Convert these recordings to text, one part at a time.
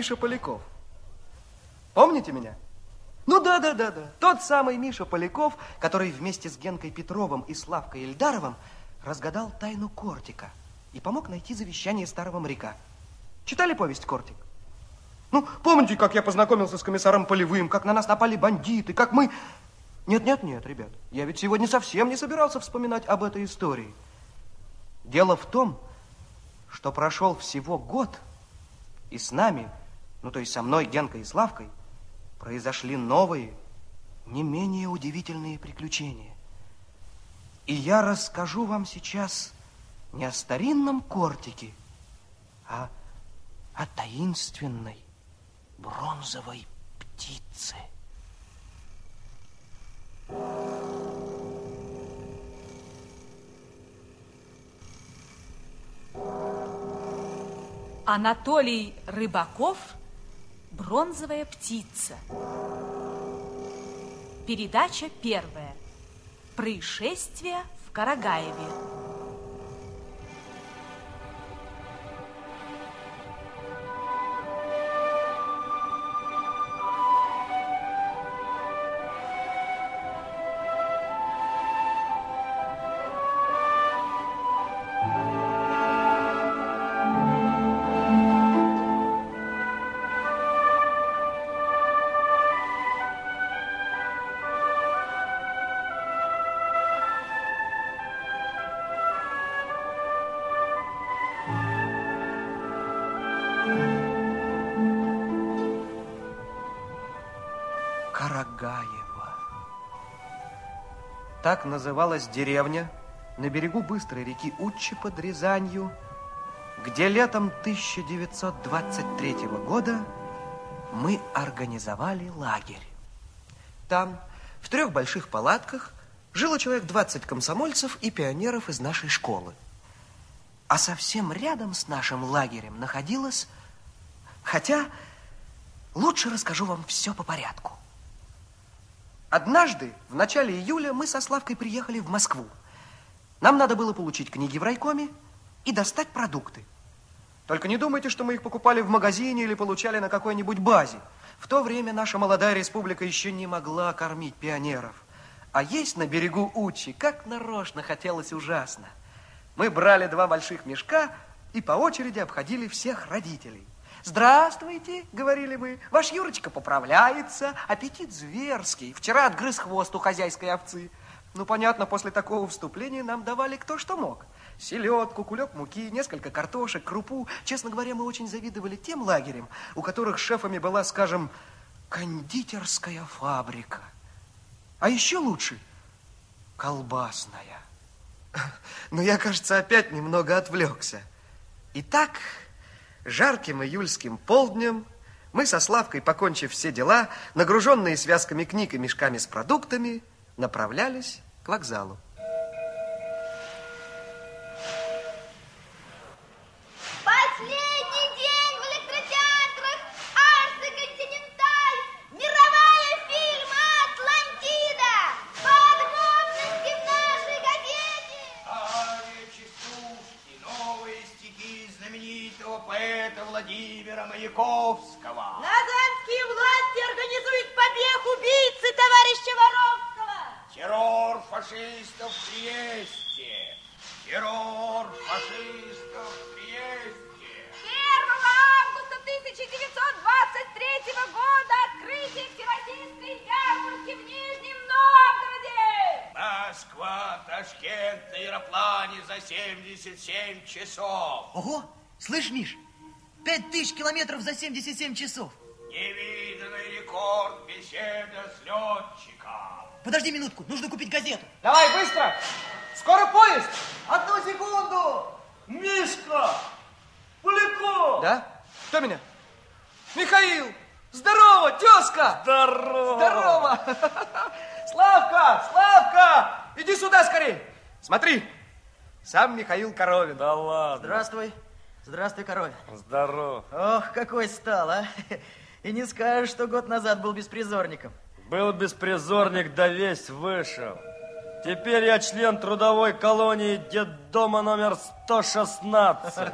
Миша Поляков. Помните меня? Ну да, да, да, да. Тот самый Миша Поляков, который вместе с Генкой Петровым и Славкой Ильдаровым разгадал тайну Кортика и помог найти завещание старого моряка. Читали повесть «Кортик»? Ну, помните, как я познакомился с комиссаром Полевым, как на нас напали бандиты, как мы... Нет, нет, нет, ребят, я ведь сегодня совсем не собирался вспоминать об этой истории. Дело в том, что прошел всего год, и с нами, ну, то есть со мной, Генкой и Славкой, произошли новые, не менее удивительные приключения. И я расскажу вам сейчас не о старинном кортике, а о таинственной бронзовой птице. Анатолий Рыбаков «Бронзовая птица». Передача первая. Происшествие в Карагаеве. Так называлась деревня на берегу быстрой реки Учи под Рязанью, где летом 1923 года мы организовали лагерь. Там, в трех больших палатках, жило человек 20 комсомольцев и пионеров из нашей школы. А совсем рядом с нашим лагерем находилась... Хотя, лучше расскажу вам все по порядку. Однажды, в начале июля, мы со Славкой приехали в Москву. Нам надо было получить книги в райкоме и достать продукты. Только не думайте, что мы их покупали в магазине или получали на какой-нибудь базе. В то время наша молодая республика еще не могла кормить пионеров. А есть на берегу Учи, как нарочно хотелось ужасно. Мы брали два больших мешка и по очереди обходили всех родителей. Здравствуйте, говорили мы. Ваш Юрочка поправляется, аппетит зверский. Вчера отгрыз хвост у хозяйской овцы. Ну, понятно, после такого вступления нам давали кто что мог. Селедку, кулек муки, несколько картошек, крупу. Честно говоря, мы очень завидовали тем лагерям, у которых шефами была, скажем, кондитерская фабрика. А еще лучше колбасная. Но я, кажется, опять немного отвлекся. Итак, жарким июльским полднем мы со Славкой, покончив все дела, нагруженные связками книг и мешками с продуктами, направлялись к вокзалу. 77 часов. Ого, слышь, Миш, пять тысяч километров за 77 часов. Невиданный рекорд беседа с летчиком. Подожди минутку, нужно купить газету. Давай, быстро! Скоро поезд! Одну секунду! Мишка! Поляков! Да? Кто меня? Михаил! Здорово, тезка! Здорово! Здорово! Славка! Славка! Иди сюда скорее! Смотри, сам Михаил Коровин. Да ладно. Здравствуй. Здравствуй, король. Здорово. Ох, какой стал, а? И не скажешь, что год назад был беспризорником. Был беспризорник, да весь вышел. Теперь я член трудовой колонии детдома номер 116.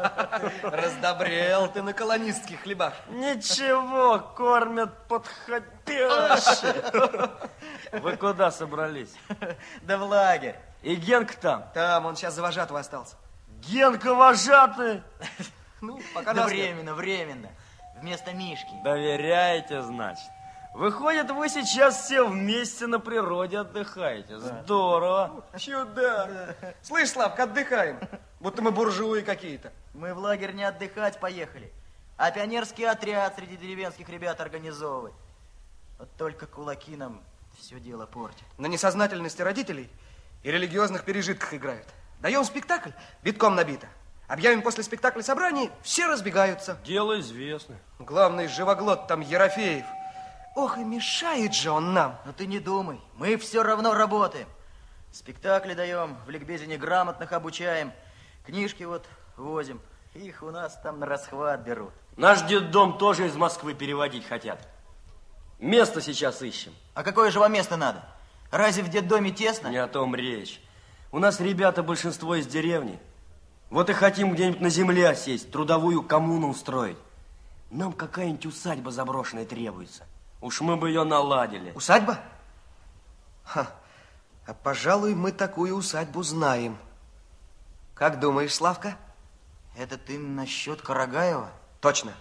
Раздобрел ты на колонистских хлебах. Ничего, кормят подходяще. Вы куда собрались? Да в лагерь. И Генк там? Там, он сейчас за вожатого остался. Генка вожатый? Ну, пока Да временно, временно. Вместо Мишки. Доверяете, значит? Выходит, вы сейчас все вместе на природе отдыхаете. Здорово. Чудо. Слышь, Славка, отдыхаем. Будто мы буржуи какие-то. Мы в лагерь не отдыхать поехали, а пионерский отряд среди деревенских ребят организовывать. Вот только кулаки нам все дело портят. На несознательности родителей и религиозных пережитках играют. Даем спектакль, битком набито. Объявим после спектакля собрание, все разбегаются. Дело известно. Главный живоглот там Ерофеев. Ох, и мешает же он нам. Но ты не думай, мы все равно работаем. Спектакли даем, в ликбезе неграмотных обучаем, книжки вот возим. Их у нас там на расхват берут. Наш детдом тоже из Москвы переводить хотят. Место сейчас ищем. А какое же вам место надо? Разве в детдоме тесно? Не о том речь. У нас ребята большинство из деревни. Вот и хотим где-нибудь на земле сесть, трудовую коммуну устроить. Нам какая-нибудь усадьба заброшенная требуется. Уж мы бы ее наладили. Усадьба? Ха, а пожалуй, мы такую усадьбу знаем. Как думаешь, Славка? Это ты насчет Карагаева? Точно.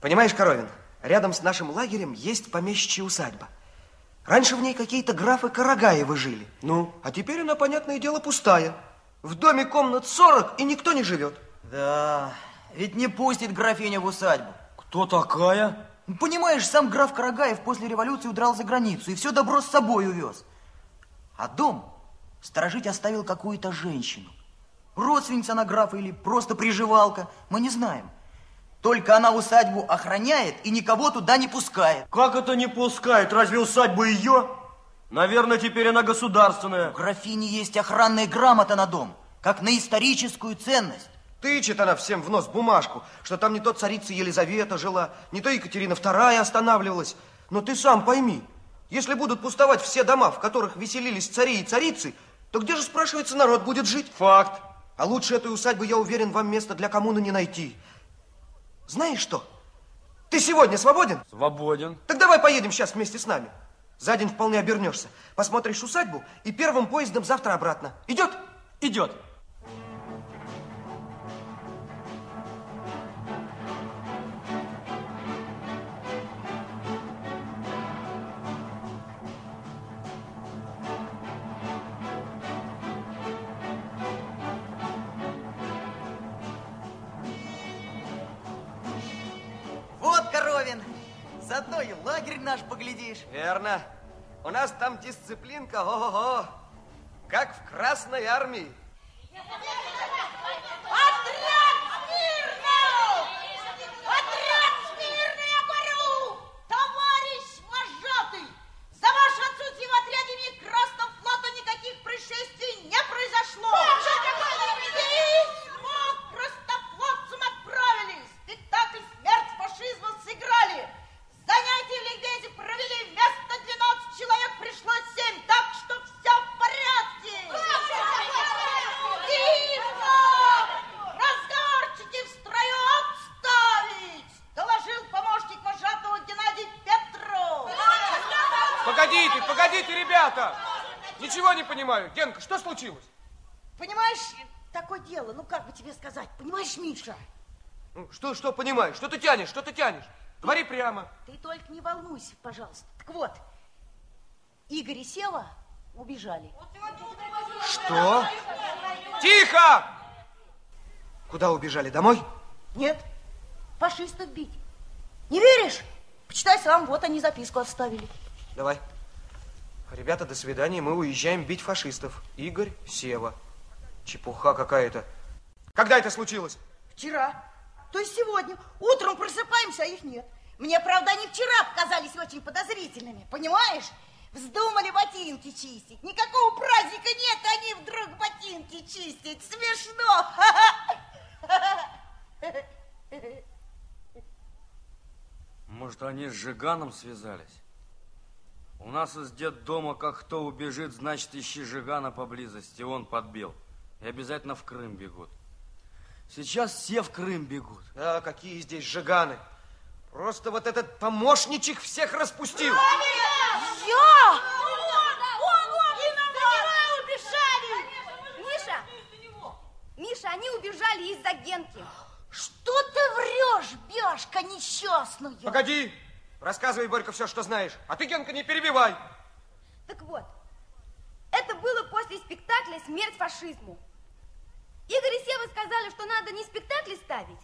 Понимаешь, Коровин, рядом с нашим лагерем есть помещичья усадьба. Раньше в ней какие-то графы Карагаевы жили. Ну? А теперь она, понятное дело, пустая. В доме комнат 40, и никто не живет. Да, ведь не пустит графиня в усадьбу. Кто такая? Понимаешь, сам граф Карагаев после революции удрал за границу и все добро с собой увез. А дом сторожить оставил какую-то женщину. Родственница она графа или просто приживалка, мы не знаем. Только она усадьбу охраняет и никого туда не пускает. Как это не пускают? Разве усадьба ее? Наверное, теперь она государственная. У графини есть охранная грамота на дом, как на историческую ценность. Тычет она всем в нос бумажку, что там не то царица Елизавета жила, не то Екатерина II останавливалась. Но ты сам пойми, если будут пустовать все дома, в которых веселились цари и царицы, то где же, спрашивается, народ будет жить? Факт. А лучше этой усадьбы, я уверен, вам место для коммуны не найти. Знаешь что? Ты сегодня свободен? Свободен. Так давай поедем сейчас вместе с нами. За день вполне обернешься. Посмотришь усадьбу и первым поездом завтра обратно. Идет? Идет. Поглядишь. Верно. У нас там дисциплинка, ого-го, как в Красной Армии. Отряд смирно! Отряд смирно, я говорю! Товарищ вожатый! За ваше отсутствие в отряде ни Красного флота никаких происшествий не произошло! Письмо к крастофлотцам отправили! Спектакль «Смерть фашизма» сыграли! Занятия в ликбезе провели вместо 12 человек пришло 7, так что все в порядке! И Погодите, погодите, ребята! Ничего не понимаю. Генка, что случилось? Понимаешь, такое дело, ну как бы тебе сказать, понимаешь, Миша? Ну, что, что понимаешь? Что ты тянешь? Что ты тянешь? Говори прямо. Ты только не волнуйся, пожалуйста. Так вот, Игорь и Сева убежали. Что? Тихо! Куда убежали? Домой? Нет, фашистов бить. Не веришь? Почитай сам, вот они записку оставили. Давай. Ребята, до свидания, мы уезжаем бить фашистов. Игорь, Сева. Чепуха какая-то. Когда это случилось? Вчера. То есть сегодня. Утром просыпаемся, а их нет. Мне, правда, они вчера показались очень подозрительными, понимаешь? Вздумали ботинки чистить. Никакого праздника нет, они вдруг ботинки чистить. Смешно. Может, они с Жиганом связались? У нас из дома как кто убежит, значит, ищи Жигана поблизости. Он подбил. И обязательно в Крым бегут. Сейчас все в Крым бегут. А какие здесь Жиганы? Просто вот этот помощничек всех распустил. Я? Миша! Миша, они убежали из-за Генки. Что ты врешь, Бяшка несчастная? Погоди, рассказывай, Борька, все, что знаешь. А ты, Генка, не перебивай. Так вот, это было после спектакля «Смерть фашизму». Игорь и Сева сказали, что надо не спектакли ставить,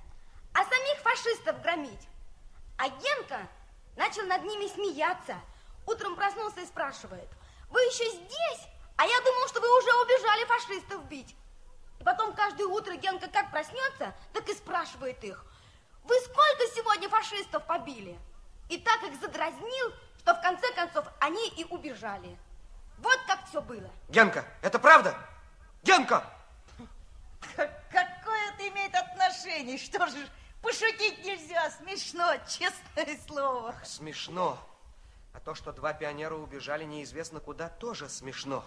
а самих фашистов громить. А Генка начал над ними смеяться. Утром проснулся и спрашивает, вы еще здесь? А я думал, что вы уже убежали фашистов бить. И потом каждое утро Генка как проснется, так и спрашивает их, вы сколько сегодня фашистов побили? И так их задразнил, что в конце концов они и убежали. Вот как все было. Генка, это правда? Генка! Какое это имеет отношение? Что же, пошутить нельзя, смешно, честное слово. Смешно. А то, что два пионера убежали неизвестно куда, тоже смешно.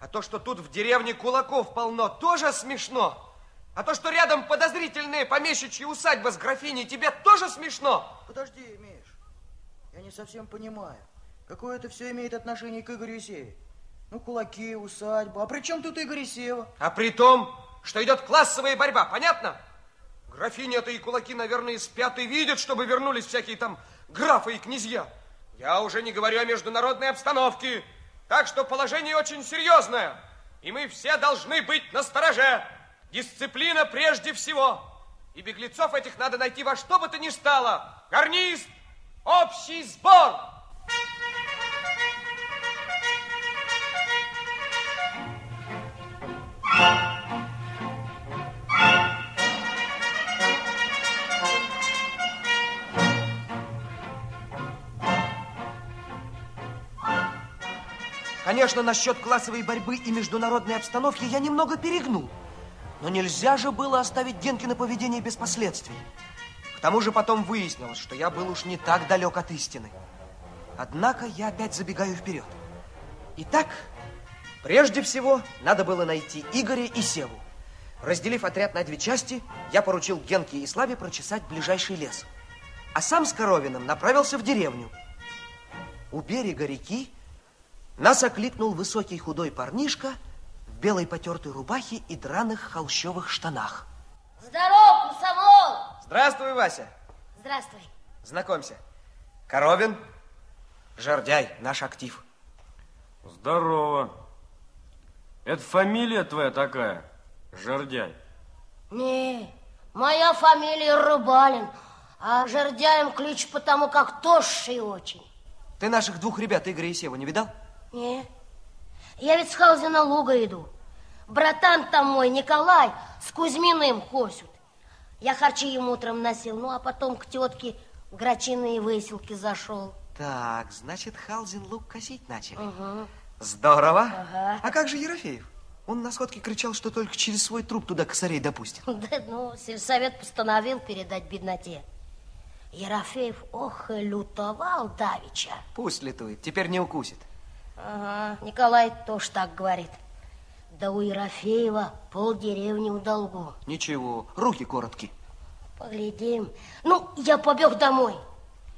А то, что тут в деревне кулаков полно, тоже смешно. А то, что рядом подозрительная помещичья усадьба с графиней, тебе тоже смешно? Подожди, Миш, я не совсем понимаю, какое это все имеет отношение к Игорю Севе? Ну, кулаки, усадьба, а при чем тут Игорь Сева? А при том, что идет классовая борьба, понятно? Графиня-то и кулаки, наверное, спят и видят, чтобы вернулись всякие там графы и князья. Я уже не говорю о международной обстановке. Так что положение очень серьезное. И мы все должны быть на стороже. Дисциплина прежде всего. И беглецов этих надо найти во что бы то ни стало. Гарнист, общий сбор. Конечно, насчет классовой борьбы и международной обстановки я немного перегнул. Но нельзя же было оставить Генкино поведение без последствий. К тому же потом выяснилось, что я был уж не так далек от истины. Однако я опять забегаю вперед. Итак, прежде всего, надо было найти Игоря и Севу. Разделив отряд на две части, я поручил Генке и Славе прочесать ближайший лес. А сам с Коровиным направился в деревню. У берега реки нас окликнул высокий худой парнишка в белой потертой рубахе и драных холщовых штанах. Здорово, комсомол! Здравствуй, Вася. Здравствуй. Знакомься. Коровин, Жордяй, наш актив. Здорово. Это фамилия твоя такая, Жордяй? Не, моя фамилия Рыбалин, а Жердяем ключ потому, как тощий очень. Ты наших двух ребят, Игоря и Сева, не видал? Не, я ведь с Хаузена луга иду. Братан там мой, Николай, с Кузьминым косят. Я харчи ему утром носил, ну а потом к тетке грачиные выселки зашел. Так, значит, Халзин лук косить начали. Угу. Здорово. Ага. А как же Ерофеев? Он на сходке кричал, что только через свой труп туда косарей допустит. Да, ну, сельсовет постановил передать бедноте. Ерофеев, ох, и лютовал давича. Пусть летует, теперь не укусит. Ага, Николай тоже так говорит. Да у Ерофеева полдеревни в долгу. Ничего, руки короткие. Поглядим. Ну, я побег домой.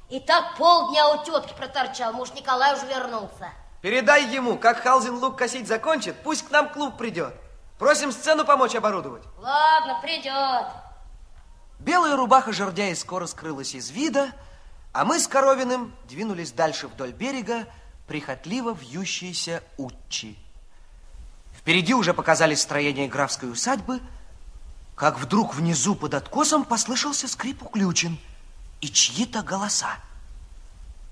И так полдня у тетки проторчал. Муж Николай уже вернулся. Передай ему, как Халзин лук косить закончит, пусть к нам клуб придет. Просим сцену помочь оборудовать. Ладно, придет. Белая рубаха жердяя скоро скрылась из вида, а мы с Коровиным двинулись дальше вдоль берега, прихотливо вьющиеся утчи. Впереди уже показались строения графской усадьбы, как вдруг внизу под откосом послышался скрип уключен и чьи-то голоса.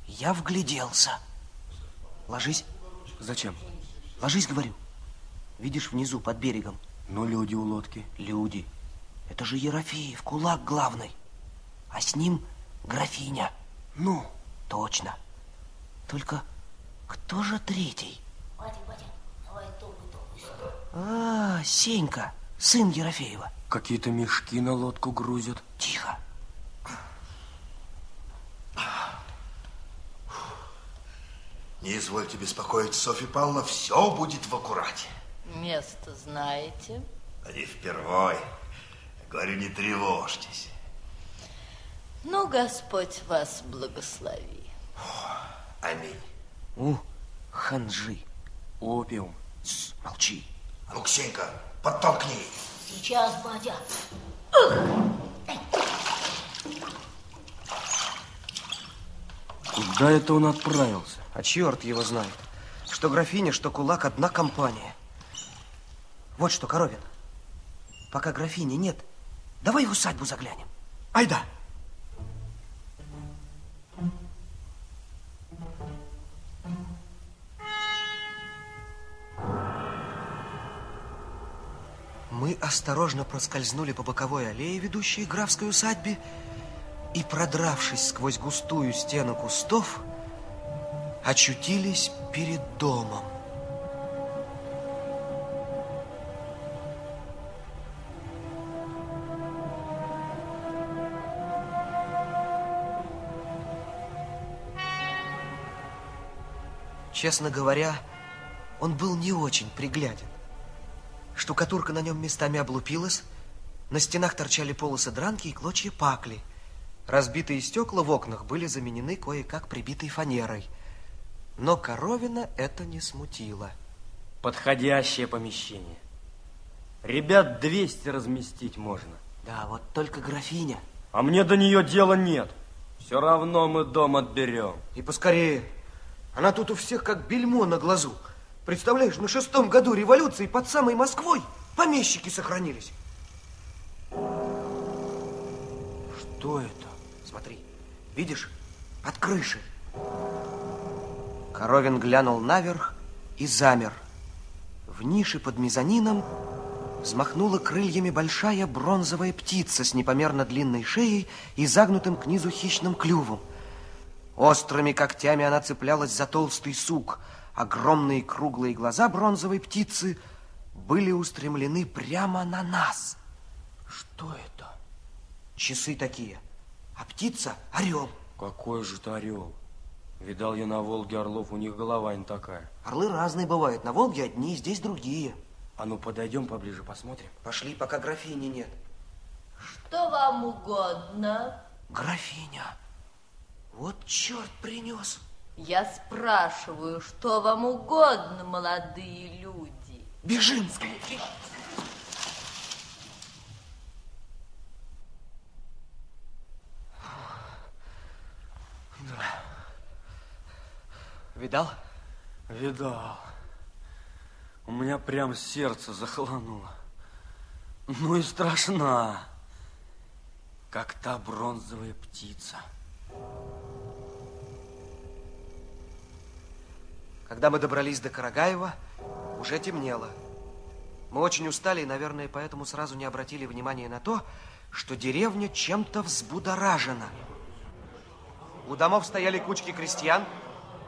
Я вгляделся. Ложись. Зачем? Ложись, говорю. Видишь внизу, под берегом? Ну, люди у лодки. Люди. Это же Ерофеев, кулак главный. А с ним графиня. Ну? Точно. Только кто же третий? Батя, батя, давай топай, топай сюда. А, Сенька, сын Ерофеева. Какие-то мешки на лодку грузят. Тихо. Не извольте беспокоиться, Софья Павловна, все будет в аккурате. Место знаете? А не впервой. Говорю, не тревожьтесь. Ну, Господь вас благослови. Аминь. У, ханжи. Опиум. Тс, молчи. А ну, Ксенька, подтолкни. Сейчас, батя. Куда это он отправился? А черт его знает. Что графиня, что кулак одна компания. Вот что, Коровин. Пока графини нет, давай в усадьбу заглянем. Айда. Мы осторожно проскользнули по боковой аллее, ведущей к графской усадьбе, и, продравшись сквозь густую стену кустов, очутились перед домом. Честно говоря, он был не очень пригляден. Штукатурка на нем местами облупилась, на стенах торчали полосы дранки и клочья пакли. Разбитые стекла в окнах были заменены кое-как прибитой фанерой. Но Коровина это не смутило. Подходящее помещение. Ребят 200 разместить можно. Да, вот только графиня. А мне до нее дела нет. Все равно мы дом отберем. И поскорее. Она тут у всех как бельмо на глазу. Представляешь, на шестом году революции под самой Москвой помещики сохранились. Что это? Смотри, видишь, под крышей. Коровин глянул наверх и замер. В нише под мезонином взмахнула крыльями большая бронзовая птица с непомерно длинной шеей и загнутым к низу хищным клювом. Острыми когтями она цеплялась за толстый сук. Огромные круглые глаза бронзовой птицы были устремлены прямо на нас. Что это? Часы такие, а птица — орел. Какой же это орел? Видал я на Волге орлов, у них голова не такая. Орлы разные бывают. На Волге одни, здесь другие. А ну, подойдем поближе, посмотрим. Пошли, пока графини нет. Что вам угодно? Графиня. Вот черт принес. Я спрашиваю, что вам угодно, молодые люди? Бежим. Видал? Видал. У меня прям сердце захолонуло. Ну и страшна, как та бронзовая птица. Когда мы добрались до Карагаева, уже темнело. Мы очень устали и, наверное, поэтому сразу не обратили внимания на то, что деревня чем-то взбудоражена. У домов стояли кучки крестьян,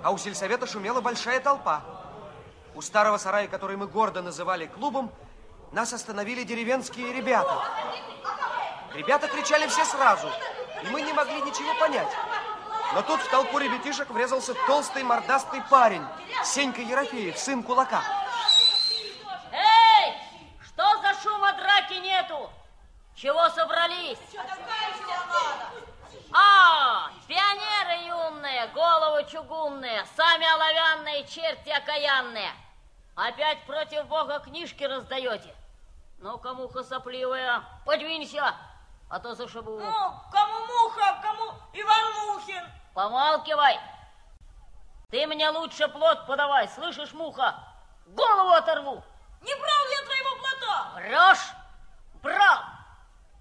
а у сельсовета шумела большая толпа. У старого сарая, который мы гордо называли клубом, нас остановили деревенские ребята. Ребята кричали все сразу, и мы не могли ничего понять. Но тут в толпу ребятишек врезался толстый мордастый парень, Сенька Ерофеев, сын кулака. Эй, что за шума драки нету? Чего собрались? А, пионеры и Оловянные, сами оловянные, черти окаянные. Опять против Бога книжки раздаете. Ну-ка, муха сопливая, подвинься, а то зашибу. Ну, кому муха, кому Иван Мухин. Помалкивай. Ты мне лучше плод подавай, слышишь, муха? Голову оторву. Не брал я твоего плота. Врешь? Брал.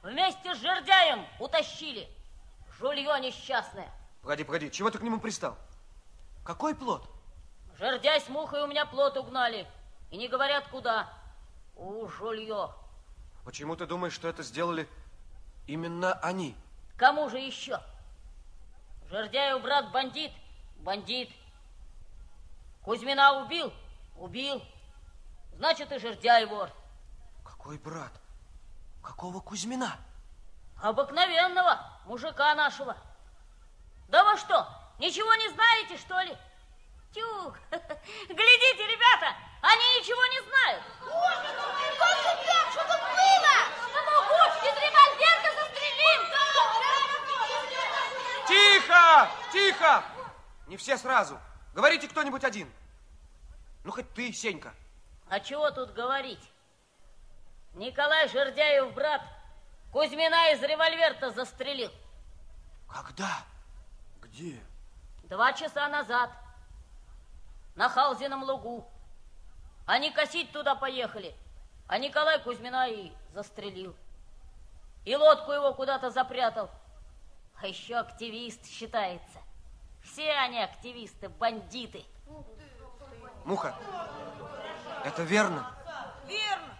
Вместе с жердяем утащили. Жулье несчастное. Погоди, погоди, чего ты к нему пристал? Какой плод? Жердяй с мухой у меня плод угнали. И не говорят, куда. У, жулье. Почему ты думаешь, что это сделали именно они? Кому же еще? Жердяю брат бандит? Бандит. Кузьмина убил? Убил. Значит, и жердяй вор. Какой брат? Какого Кузьмина? Обыкновенного мужика нашего. Да вы что, ничего не знаете, что ли? Тюк, глядите, ребята, они ничего не знают. Боже как же так? Что тут было? Тихо! Тихо! Не все сразу. Говорите кто-нибудь один. Ну, хоть ты, Сенька. А чего тут говорить? Николай Жердяев, брат, Кузьмина из револьверта застрелил. Когда? Где? Два часа назад. На Халзином лугу. Они косить туда поехали. А Николай Кузьмина и застрелил. И лодку его куда-то запрятал. А еще активист считается. Все они активисты, бандиты. Муха, это верно? Верно.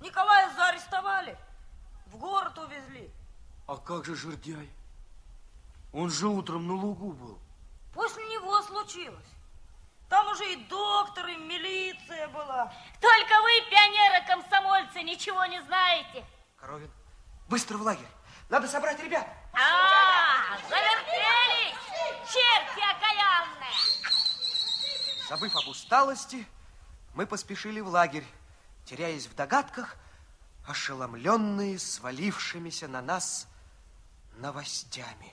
Николая заарестовали. В город увезли. А как же жердяй? Он же утром на лугу был. После него случилось. Там уже и доктор, и милиция была. Только вы, пионеры-комсомольцы, ничего не знаете. Коровин, быстро в лагерь. Надо собрать ребят. А, завертелись, черти окаянные. Забыв об усталости, мы поспешили в лагерь, теряясь в догадках, ошеломленные свалившимися на нас новостями.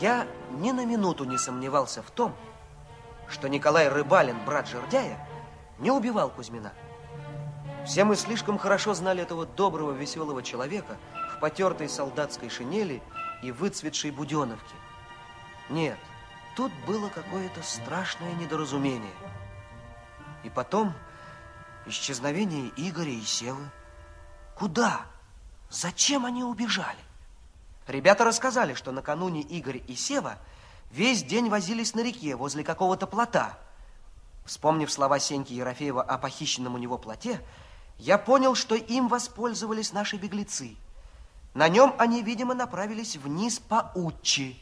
Я ни на минуту не сомневался в том, что Николай Рыбалин, брат Жердяя, не убивал Кузьмина. Все мы слишком хорошо знали этого доброго, веселого человека в потертой солдатской шинели и выцветшей буденовке. Нет, тут было какое-то страшное недоразумение. И потом исчезновение Игоря и Севы. Куда? Зачем они убежали? Ребята рассказали, что накануне Игорь и Сева весь день возились на реке возле какого-то плота. Вспомнив слова Сеньки Ерофеева о похищенном у него плоте, я понял, что им воспользовались наши беглецы. На нем они, видимо, направились вниз по Учи,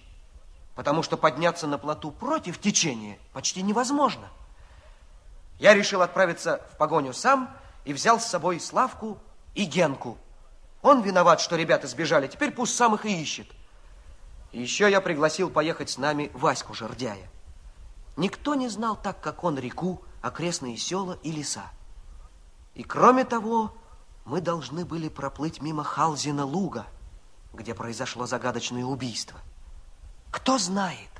потому что подняться на плоту против течения почти невозможно. Я решил отправиться в погоню сам и взял с собой Славку и Генку. Он виноват, что ребята сбежали, теперь пусть сам их и ищет. Еще я пригласил поехать с нами Ваську Жердяя. Никто не знал так, как он, реку, окрестные села и леса. И кроме того, мы должны были проплыть мимо Халзина луга, где произошло загадочное убийство. Кто знает,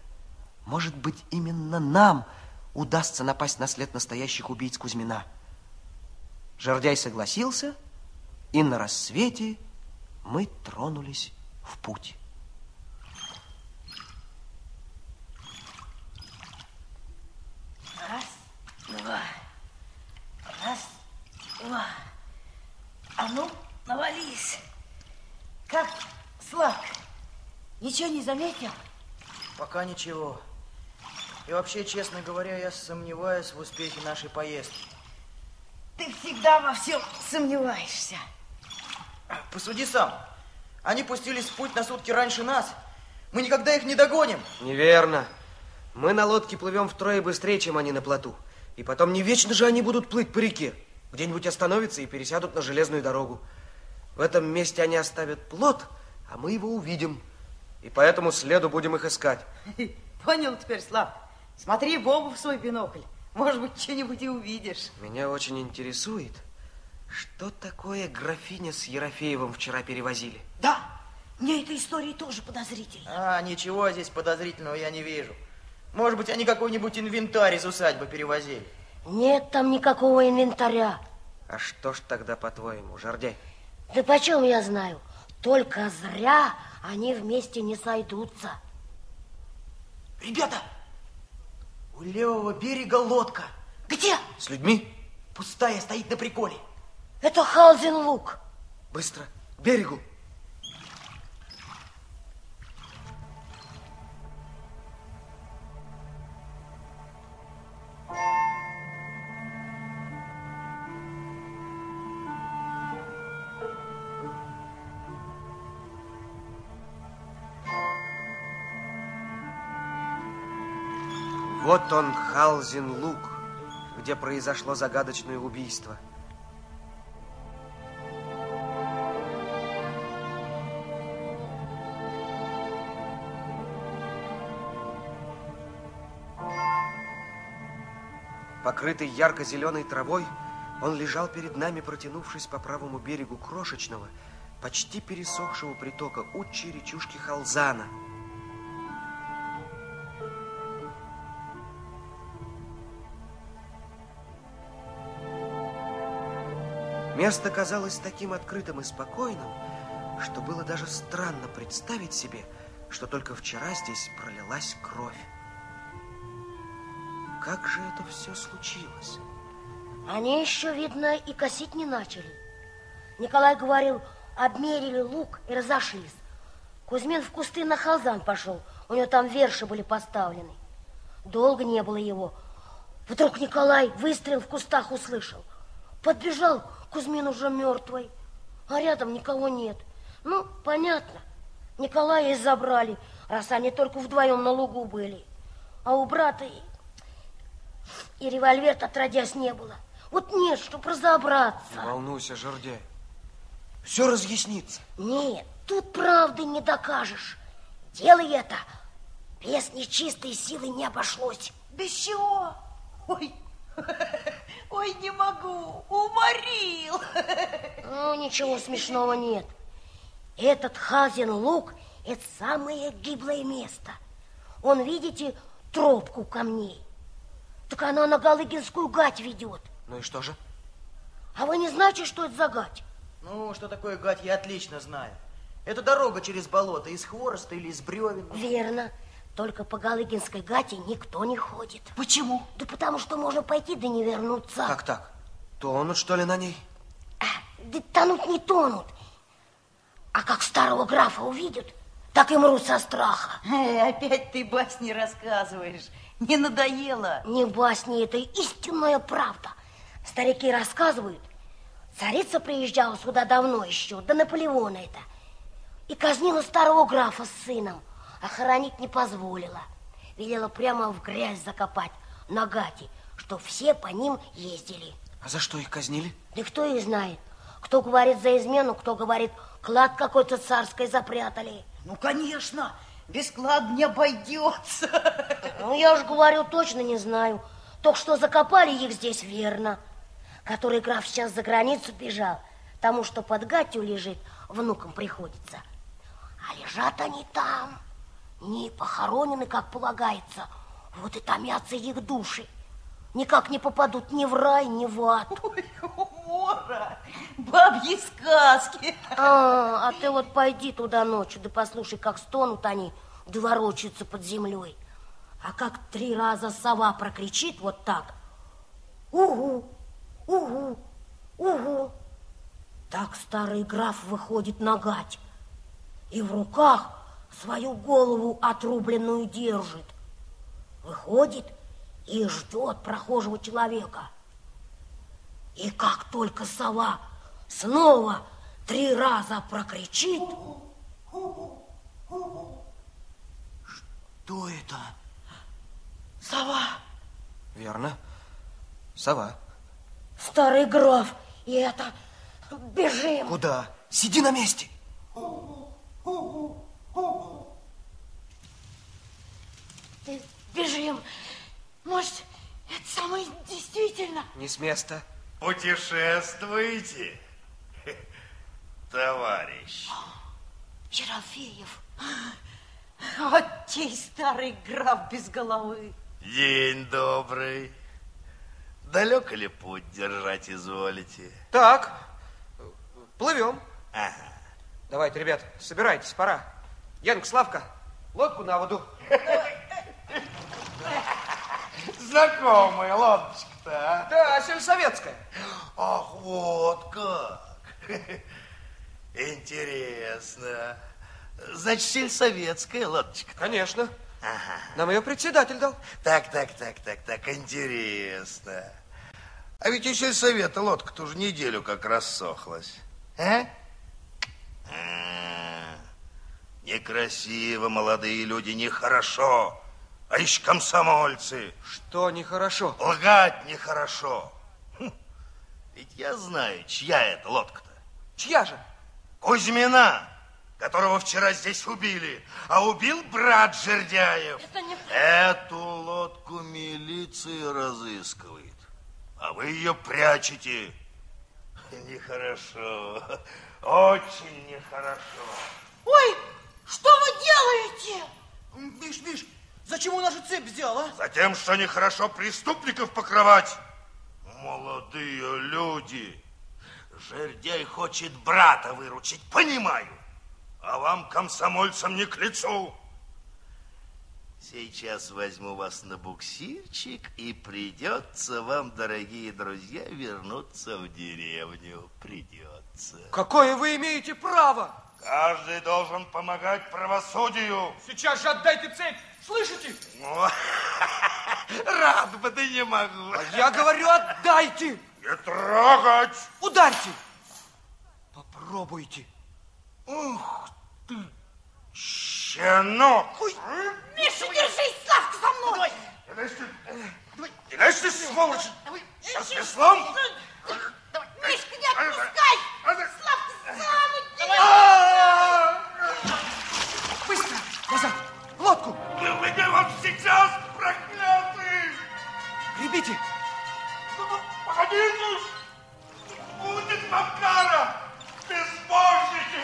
может быть, именно нам удастся напасть на след настоящих убийц Кузьмина. Жердяй согласился, и на рассвете мы тронулись в путь. Раз, два, раз, два. А ну, навались. Как, Слав, ничего не заметил? Пока ничего. И вообще, честно говоря, я сомневаюсь в успехе нашей поездки. Ты всегда во всем сомневаешься. Посуди сам. Они пустились в путь на сутки раньше нас. Мы никогда их не догоним. Неверно. Мы на лодке плывем втрое быстрее, чем они на плоту. И потом не вечно же они будут плыть по реке. Где-нибудь остановятся и пересядут на железную дорогу. В этом месте они оставят плот, а мы его увидим. И по этому следу будем их искать. Понял теперь, Слав. Смотри в оба в свой бинокль. Может быть, что-нибудь и увидишь. Меня очень интересует, Что такое графиня с Ерофеевым вчера перевозили? Да, мне эта история тоже подозрительна. А, ничего здесь подозрительного я не вижу. Может быть, они какой-нибудь инвентарь из усадьбы перевозили. Нет там никакого инвентаря. А что ж тогда, по-твоему, Жордяй? Да почем я знаю? Только зря они вместе не сойдутся. Ребята, у левого берега лодка. Где? С людьми? Пустая, стоит на приколе. Это Халзин лук. Быстро, к берегу. Вот он, Халзин Лук, где произошло загадочное убийство. Покрытый ярко-зеленой травой, он лежал перед нами, протянувшись по правому берегу крошечного, почти пересохшего притока Учи речушки Халзана. Место казалось таким открытым и спокойным, что было даже странно представить себе, что только вчера здесь пролилась кровь. Как же это все случилось? Они еще, видно, и косить не начали. Николай говорил, обмерили лук и разошлись. Кузьмин в кусты на Халзан пошел. У него там верши были поставлены. Долго не было его. Вдруг Николай выстрел в кустах услышал. Подбежал, Кузьмин уже мертвый, а рядом никого нет. Ну, понятно, Николая и забрали, раз они только вдвоем на лугу были. А у брата и, и револьвер отродясь не было. Вот нет, чтоб разобраться. Не волнуйся, Жордяй. Все разъяснится. Нет, тут правды не докажешь. Делай это. Без нечистой силы не обошлось. Без чего? Ой, ой, не могу, уморил. Ну, ничего смешного нет. Этот Хазин луг – это самое гиблое место. Он, видите, тропку камней. Так она на Галыгинскую гать ведет. Ну и что же? А вы не знаете, что это за гать? Ну, что такое гать, я отлично знаю. Это дорога через болото, из хвороста или из бревен. Верно. Только по Галыгинской гате никто не ходит. Почему? Да потому что можно пойти, да не вернуться. Как так? Тонут, что ли, на ней? А, да тонут не тонут. А как старого графа увидят, так и мрут со страха. Эй, опять ты басни рассказываешь. Не надоело? Не басни, это истинная правда. Старики рассказывают, царица приезжала сюда давно еще, до Наполеона это, и казнила старого графа с сыном, а хоронить не позволила. Велела прямо в грязь закопать на гате, что все по ним ездили. А за что их казнили? Да кто их знает. Кто говорит за измену, кто говорит, клад какой-то царской запрятали. Ну, конечно, без клада не обойдется. Ну, я же говорю, точно не знаю. Только что закопали их здесь верно. Который граф сейчас за границу бежал, тому, что под гатью лежит, внукам приходится. А лежат они там, не похоронены, как полагается. Вот и томятся их души. Никак не попадут ни в рай, ни в ад. Ой, умора, бабьи сказки. А, а ты вот пойди туда ночью, да послушай, как стонут они, да ворочаются под землей. А как три раза сова прокричит вот так. Угу, угу, угу. Так старый граф выходит на гать и в руках свою голову отрубленную держит. Выходит и ждет прохожего человека. И как только сова снова три раза прокричит... Что это? Сова. Верно. Сова. Старый граф, и это... Бежим. Куда? Сиди на месте. Бежим. Может, это самое действительно? Не с места. Путешествуете, товарищ? Ерофеев. Отей старый граф без головы. День добрый. Далеко ли путь держать изволите? Так, плывем. Ага. Давайте, ребят, собирайтесь, пора. Янка, Славка, лодку на воду. Знакомая лодочка-то, а? Да, сельсоветская. Ах, вот как. Интересно. Значит, сельсоветская лодочка. Конечно. Ага. Нам ее председатель дал. Так, так, так, так, так, интересно. А ведь у сельсовета лодка тоже неделю как рассохлась. А? А, Некрасиво, молодые люди, нехорошо. А еще комсомольцы. Что нехорошо? Лгать нехорошо. Хм, Ведь я знаю, чья это лодка-то. Чья же? Кузьмина, которого вчера здесь убили. А убил брат Жердяев. Это не... Эту лодку милиция разыскивает. А вы ее прячете. Нехорошо. Очень нехорошо. Ой, что вы делаете? Миш, Миш, зачем он нашу цепь взял, а? Затем, что нехорошо преступников покрывать. Молодые люди. Жердяй хочет брата выручить, понимаю. А вам, комсомольцам, не к лицу. Сейчас возьму вас на буксирчик, и придется вам, дорогие друзья, вернуться в деревню. Придется. Какое вы имеете право? Каждый должен помогать правосудию. Сейчас же отдайте цепь, слышите? О, Рад бы, да не могу. А я говорю, отдайте. Не трогать. Ударьте. Попробуйте. Ух ты, щенок. Ой. Миша, держись, Славка, со мной. Кидайся, ты, сволочь. Сейчас веслом. Мишка, не отпускай. Славка, сам Быстро, назад, лодку. Плывите вот сейчас, проклятый. Гребите. Погодите. Будет вам кара. Безбожники.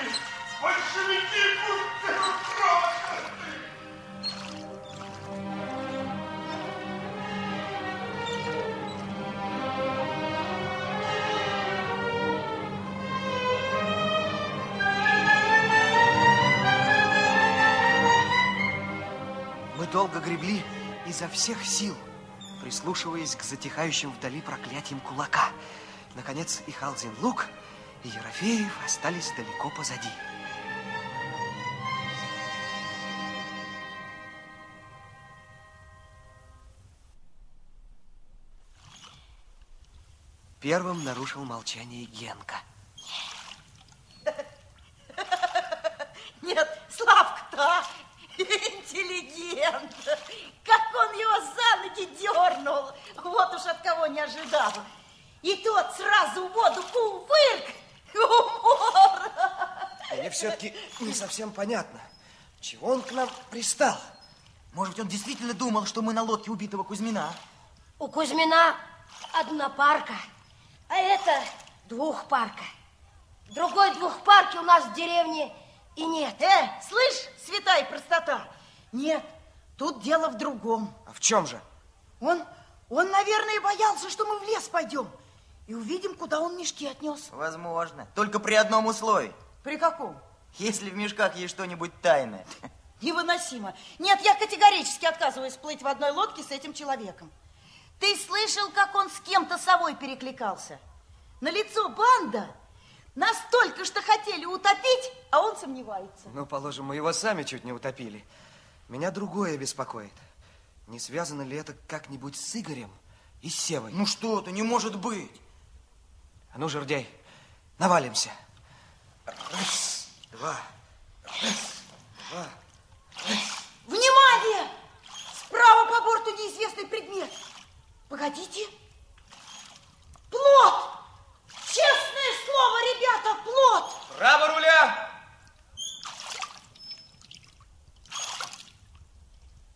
Долго гребли изо всех сил, прислушиваясь к затихающим вдали проклятиям кулака. Наконец и Халзин Лук, и Ерофеев остались далеко позади. Первым нарушил молчание Генка. Нет, Славка-то интеллигент. Как он его за ноги дернул. Вот уж от кого не ожидал. И тот сразу в воду кувырк. Умор. Мне все-таки не совсем понятно, чего он к нам пристал. Может быть, он действительно думал, что мы на лодке убитого Кузьмина? У Кузьмина одна парка, а это двухпарка. Другой двухпарки у нас в деревне и нет. Э, слышь, святая простота. Нет, тут дело в другом. А в чем же? Он, он, наверное, боялся, что мы в лес пойдем и увидим, куда он мешки отнес. Возможно. Только при одном условии. При каком? Если в мешках есть что-нибудь тайное. Невыносимо. Нет, я категорически отказываюсь плыть в одной лодке с этим человеком. Ты слышал, как он с кем-то совой перекликался? На лицо банда. Настолько, что хотели утопить, а он сомневается. Ну, положим, мы его сами чуть не утопили. Меня другое беспокоит. Не связано ли это как-нибудь с Игорем и с Севой? Ну что ты, не может быть. А ну, жердяй, навалимся. Раз, два, два, Внимание! Справа по борту неизвестный предмет. Погодите. Плод! Честное слово, ребята, плод! Право руля.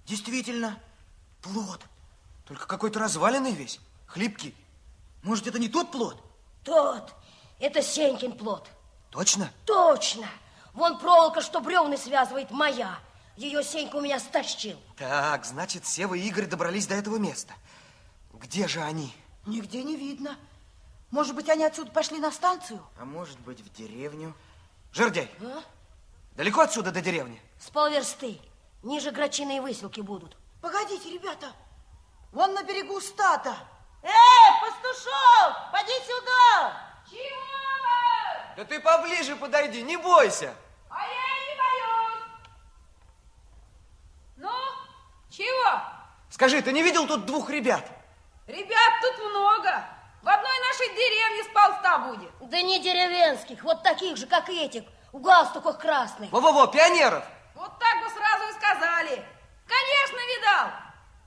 Действительно, плод. Только какой-то разваленный весь, хлипкий. Может, это не тот плод? Тот. Это Сенькин плод. Точно? Точно. Вон проволока, что бревны связывает, моя. Ее Сенька у меня стащил. Так, значит, Сева и Игорь добрались до этого места. Где же они? Нигде не видно. Может быть, они отсюда пошли на станцию? А может быть, в деревню? Жердяй, А? далеко отсюда до деревни? С полверсты. Ниже грачиные выселки будут. Погодите, ребята. Вон на берегу стада. Эй, пастушок, поди сюда! Чего? Да ты поближе подойди, не бойся. А я и не боюсь. Ну, чего? Скажи, ты не видел тут двух ребят? Ребят тут много. В одной нашей деревне сползта будет. Да не деревенских, вот таких же, как этих, в галстуках красных. Во-во-во, пионеров. Вот так бы сразу и сказали. Конечно, видал.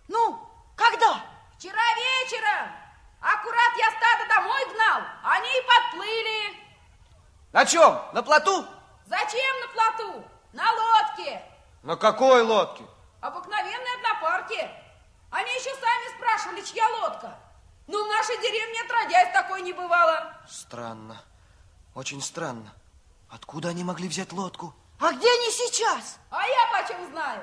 Ну, когда? Вчера вечером. Аккурат я стадо домой гнал, они и подплыли. На чем? На плоту? Зачем на плоту? На лодке. На какой лодке? Обыкновенной однопарке. Они еще сами спрашивали, чья лодка. Ну, в нашей деревне отродясь такой не бывало. Странно. Очень странно. Откуда они могли взять лодку? А где они сейчас? А я почем знаю?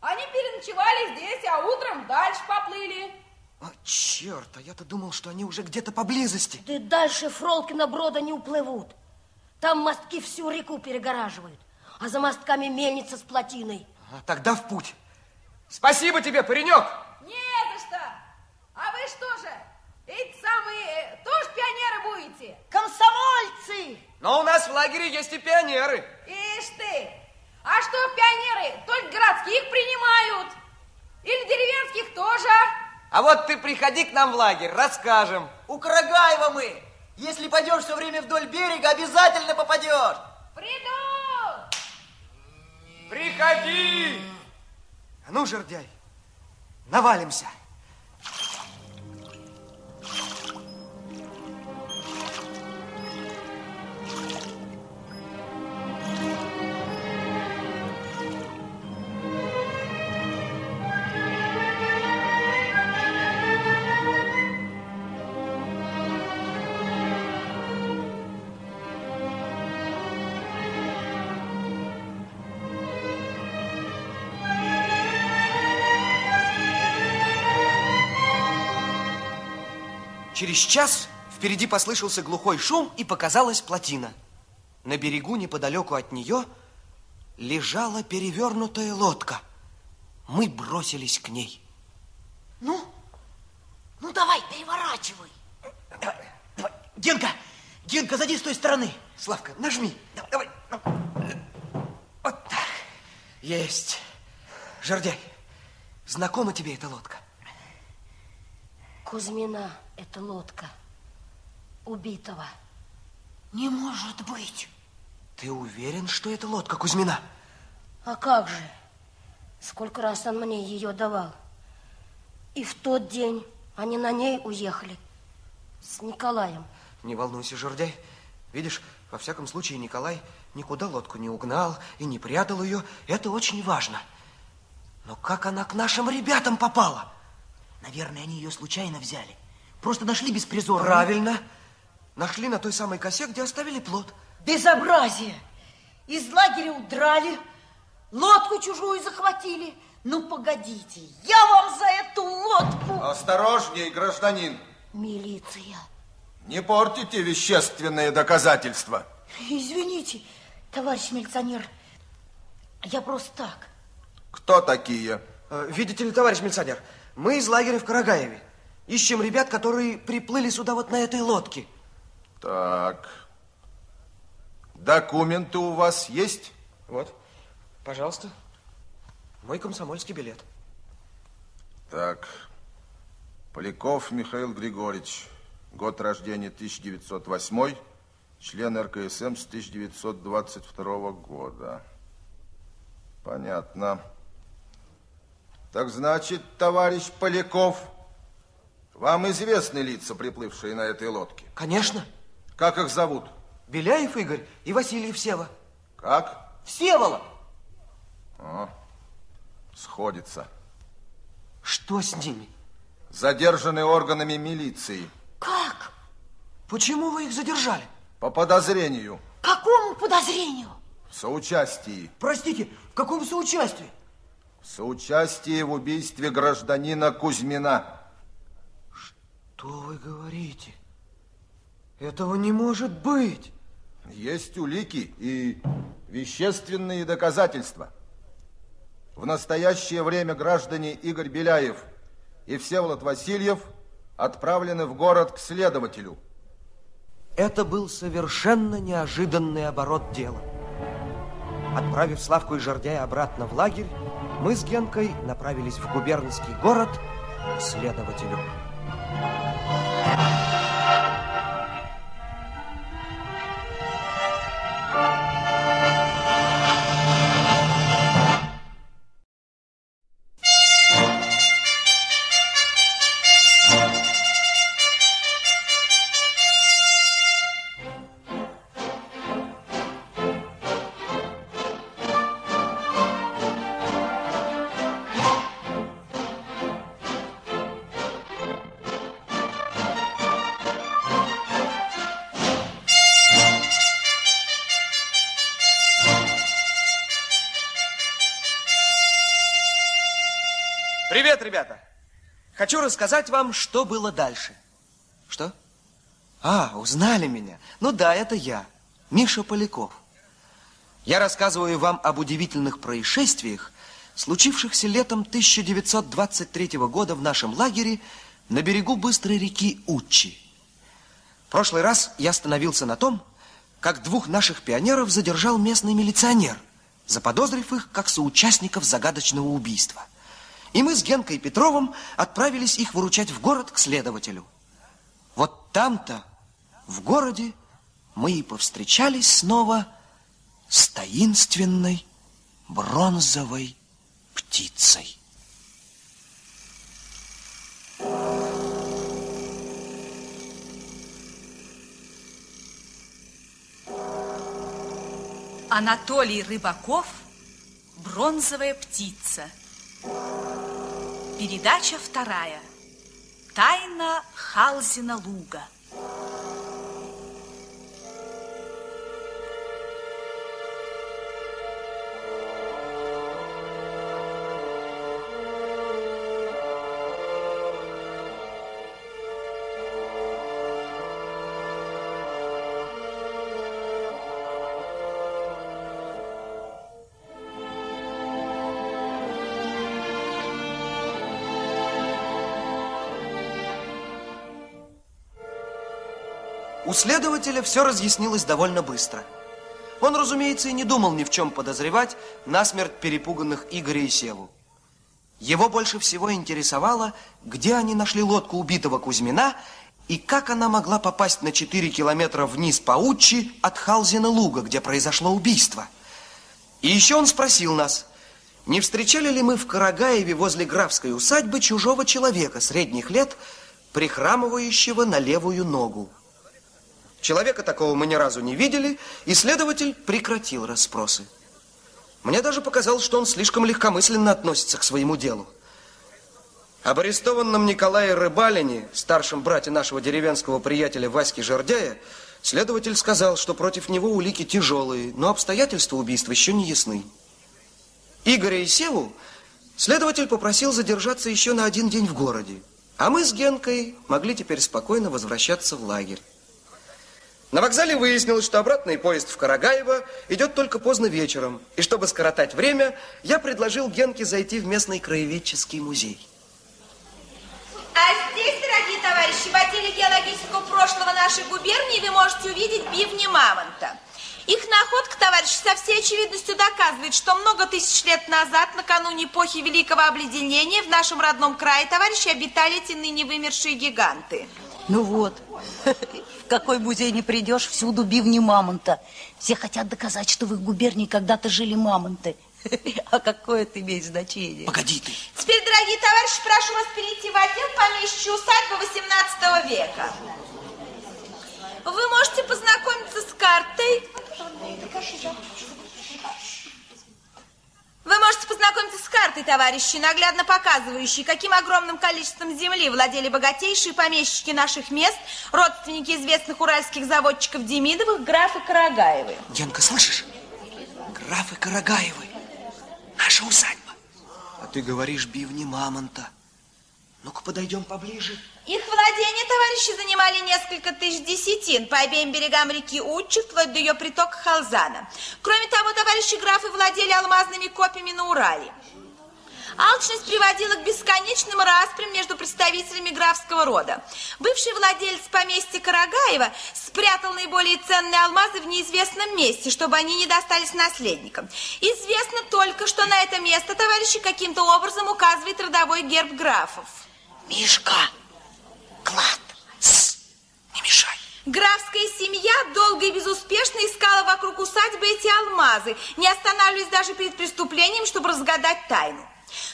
Они переночевали здесь, а утром дальше поплыли. О, черт, а я-то думал, что они уже где-то поблизости. Да дальше Фролкина брода не уплывут. Там мостки всю реку перегораживают, а за мостками мельница с плотиной. А, тогда в путь. Спасибо тебе, паренек. Не за что. А вы что же, эти самые, э, тоже пионеры будете? Комсомольцы! Но у нас в лагере есть и пионеры. Ишь ты! А что пионеры только городских принимают? Или деревенских тоже? А вот ты приходи к нам в лагерь, расскажем. У Карагаева мы. Если пойдешь все время вдоль берега, обязательно попадешь. Приду! Приходи! А ну, жердяй, навалимся. Через час впереди послышался глухой шум и показалась плотина. На берегу неподалеку от нее лежала перевернутая лодка. Мы бросились к ней. Ну, ну давай, переворачивай. Давай, давай. Генка, Генка, зайди с той стороны. Славка, нажми. Давай, давай. Вот так. Есть. Жердяй, знакома тебе эта лодка? Кузьмина, это лодка убитого. Не может быть. Ты уверен, что это лодка Кузьмина? А как же? Сколько раз он мне ее давал. И в тот день они на ней уехали с Николаем. Не волнуйся, Жердяй. Видишь, во всяком случае, Николай никуда лодку не угнал и не прятал ее. Это очень важно. Но как она к нашим ребятам попала? Наверное, они ее случайно взяли. Просто нашли беспризорно. Правильно. Нашли на той самой косе, где оставили плод. Безобразие! Из лагеря удрали, лодку чужую захватили. Ну, погодите, я вам за эту лодку... Осторожней, гражданин. Милиция. Не портите вещественные доказательства. Извините, товарищ милиционер, я просто так. Кто такие? Э, Видите ли, товарищ милиционер, мы из лагеря в Карагаеве. Ищем ребят, которые приплыли сюда вот на этой лодке. Так. Документы у вас есть? Вот, пожалуйста. Мой комсомольский билет. Так. Поляков Михаил Григорьевич. Год рождения 1908. Член РКСМ с 1922 года. Понятно. Так значит, товарищ Поляков, вам известны лица, приплывшие на этой лодке? Конечно. Как их зовут? Беляев Игорь и Васильев Сева. Как? Всеволод. О, сходится. Что с ними? Задержаны органами милиции. Как? Почему вы их задержали? По подозрению. Какому подозрению? В соучастии. Простите, в каком соучастии? В соучастии в убийстве гражданина Кузьмина. Что вы говорите? Этого не может быть. Есть улики и вещественные доказательства. В настоящее время граждане Игорь Беляев и Всеволод Васильев отправлены в город к следователю. Это был совершенно неожиданный оборот дела. Отправив Славку и Жордяя обратно в лагерь, мы с Генкой направились в губернский город к следователю. Хочу рассказать вам, что было дальше. Что? А, узнали меня. Ну да, это я, Миша Поляков. Я рассказываю вам об удивительных происшествиях, случившихся летом 1923 года в нашем лагере на берегу быстрой реки Учи. В прошлый раз я остановился на том, как двух наших пионеров задержал местный милиционер, заподозрив их как соучастников загадочного убийства. И мы с Генкой Петровым отправились их выручать в город к следователю. Вот там-то, в городе, мы и повстречались снова с таинственной бронзовой птицей. Анатолий Рыбаков «Бронзовая птица». Передача вторая. Тайна Халзина луга. У следователя все разъяснилось довольно быстро. Он, разумеется, и не думал ни в чем подозревать насмерть перепуганных Игоря и Севу. Его больше всего интересовало, где они нашли лодку убитого Кузьмина и как она могла попасть на 4 километра вниз по Учи от Халзина луга, где произошло убийство. И еще он спросил нас, не встречали ли мы в Карагаеве возле графской усадьбы чужого человека средних лет, прихрамывающего на левую ногу. Человека такого мы ни разу не видели, и следователь прекратил расспросы. Мне даже показалось, что он слишком легкомысленно относится к своему делу. Об арестованном Николае Рыбалине, старшем брате нашего деревенского приятеля Васьки Жордяя, следователь сказал, что против него улики тяжелые, но обстоятельства убийства еще не ясны. Игоря и Севу следователь попросил задержаться еще на один день в городе, а мы с Генкой могли теперь спокойно возвращаться в лагерь. На вокзале выяснилось, что обратный поезд в Карагаево идет только поздно вечером. И чтобы скоротать время, я предложил Генке зайти в местный краеведческий музей. А здесь, дорогие товарищи, в отделе геологического прошлого нашей губернии вы можете увидеть бивни мамонта. Их находка, товарищи, со всей очевидностью доказывает, что много тысяч лет назад, накануне эпохи Великого Обледенения, в нашем родном крае, товарищи, обитали эти ныне вымершие гиганты. Ну вот, какой музей не придешь, всюду бивни мамонта. Все хотят доказать, что в их губернии когда-то жили мамонты. А какое это имеет значение? Погоди ты. Теперь, дорогие товарищи, прошу вас перейти в отдел помещичьей усадьбы 18 века. Вы можете познакомиться с картой. Вы можете познакомиться с картой товарищи, наглядно показывающие, каким огромным количеством земли владели богатейшие помещики наших мест, родственники известных уральских заводчиков Демидовых, графы Карагаевы. Генка, слышишь? Графы Карагаевы. Наша усадьба. А ты говоришь бивни мамонта. Ну-ка, подойдем поближе. Их владения, товарищи, занимали несколько тысяч десятин по обеим берегам реки Учи, вплоть до ее притока Халзана. Кроме того, товарищи графы владели алмазными копьями на Урале. Алчность приводила к бесконечным распрям между представителями графского рода. Бывший владелец поместья Карагаева спрятал наиболее ценные алмазы в неизвестном месте, чтобы они не достались наследникам. Известно только, что на это место товарищи каким-то образом указывает родовой герб графов. Мишка, клад, Тс, не мешай. Графская семья долго и безуспешно искала вокруг усадьбы эти алмазы, не останавливаясь даже перед преступлением, чтобы разгадать тайну.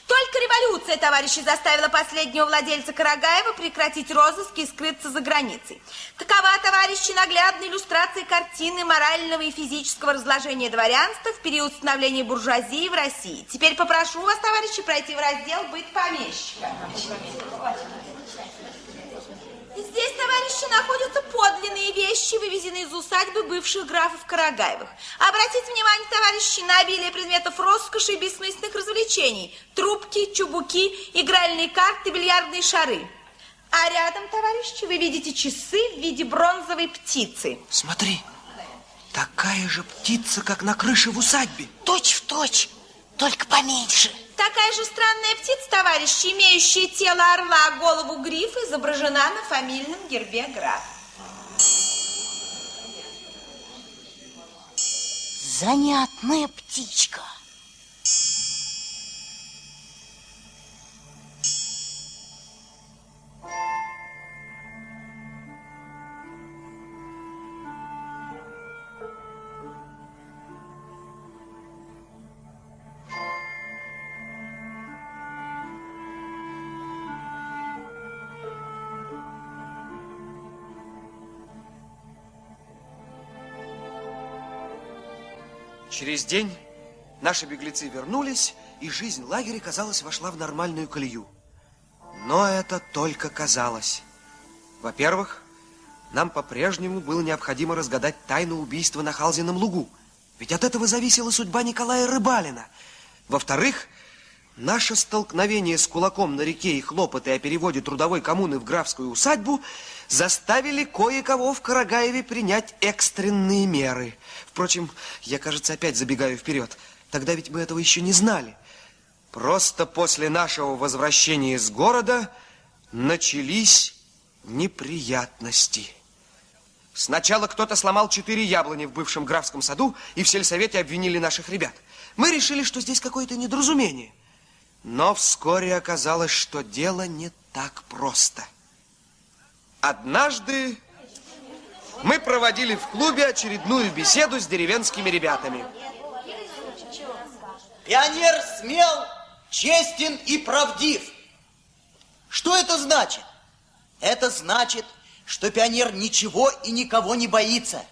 Только революция, товарищи, заставила последнего владельца Карагаева прекратить розыски и скрыться за границей. Такова, товарищи, наглядная иллюстрация картины морального и физического разложения дворянства в период становления буржуазии в России. Теперь попрошу вас, товарищи, пройти в раздел «Быть помещика». Здесь, товарищи, находятся подлинные вещи, вывезенные из усадьбы бывших графов Карагаевых. Обратите внимание, товарищи, на обилие предметов роскоши и бессмысленных развлечений. Трубки, чубуки, игральные карты, бильярдные шары. А рядом, товарищи, вы видите часы в виде бронзовой птицы. Смотри, такая же птица, как на крыше в усадьбе. Точь в точь, только поменьше. Такая же странная птица, товарищи, имеющая тело орла, а голову грифа, изображена на фамильном гербе граф. Занятная птичка. Через день наши беглецы вернулись, и жизнь лагеря, казалось, вошла в нормальную колею. Но это только казалось. Во-первых, нам по-прежнему было необходимо разгадать тайну убийства на Халзином лугу. Ведь от этого зависела судьба Николая Рыбалина. Во-вторых, наше столкновение с кулаком на реке и хлопоты о переводе трудовой коммуны в графскую усадьбу заставили кое-кого в Карагаеве принять экстренные меры. Впрочем, я, кажется, опять забегаю вперед. Тогда ведь мы этого еще не знали. Просто после нашего возвращения из города начались неприятности. Сначала кто-то сломал четыре яблони в бывшем графском саду, и в сельсовете обвинили наших ребят. Мы решили, что здесь какое-то недоразумение. Но вскоре оказалось, что дело не так просто. Однажды мы проводили в клубе очередную беседу с деревенскими ребятами. Пионер смел, честен и правдив. Что это значит? Это значит, что пионер ничего и никого не боится.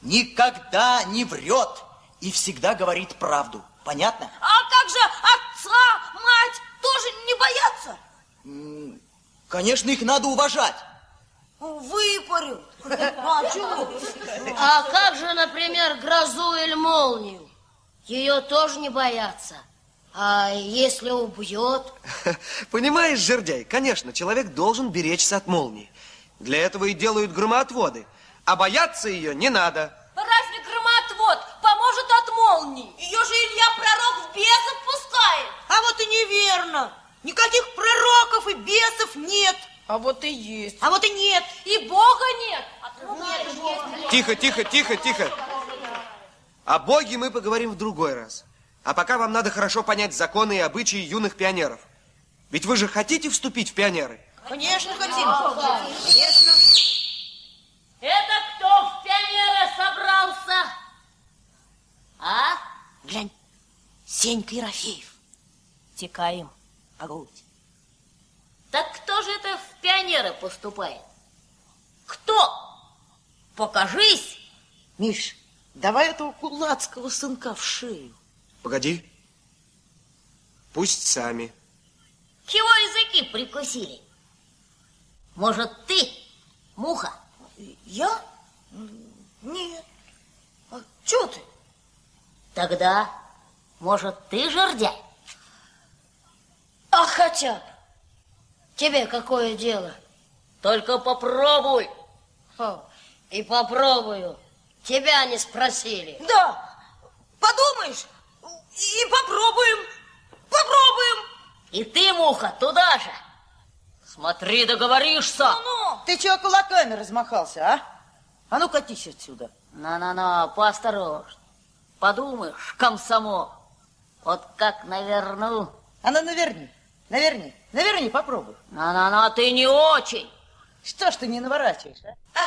Никогда не врет и всегда говорит правду. Понятно? А как же отца, мать тоже не боятся? Конечно, их надо уважать. Выпарют. А? А как же, например, грозу или молнию? Ее тоже не боятся. А если убьет? Понимаешь, жердяй, конечно, человек должен беречься от молнии. Для этого и делают громоотводы. А бояться ее не надо. Разве громоотвод поможет от молнии? Ее же Илья Пророк в бесов пускает. А вот и неверно. Никаких пророков и бесов нет. А вот и есть. А вот и нет. И Бога нет. Тихо, тихо, тихо, тихо. О Боге мы поговорим в другой раз. А пока вам надо хорошо понять законы и обычаи юных пионеров. Ведь вы же хотите вступить в пионеры? Конечно, хотим. Конечно. Это кто в пионеры собрался? А? Глянь, Сенька Ерофеев. Текаем, огонь. Так кто же это в пионеры поступает? Кто? Покажись. Миш, давай этого кулацкого сынка в шею. Погоди. Пусть сами. Чего языки прикусили? Может, ты, муха? Я? Нет. А чё ты? Тогда, может, ты жердяй? А хотя. Тебе какое дело? Только попробуй. Ха, И попробую. Тебя не спросили. Да, подумаешь, и попробуем, попробуем. И ты, муха, туда же. Смотри, договоришься. Ну-ну. Ты чего кулаками размахался, а? А ну, катись отсюда. На-на-на, поосторожно. Подумаешь, комсомол. Вот как наверну. А ну, наверни, наверни, наверни, попробуй. На-на-на, ты не очень. Что ж ты не наворачиваешь, а?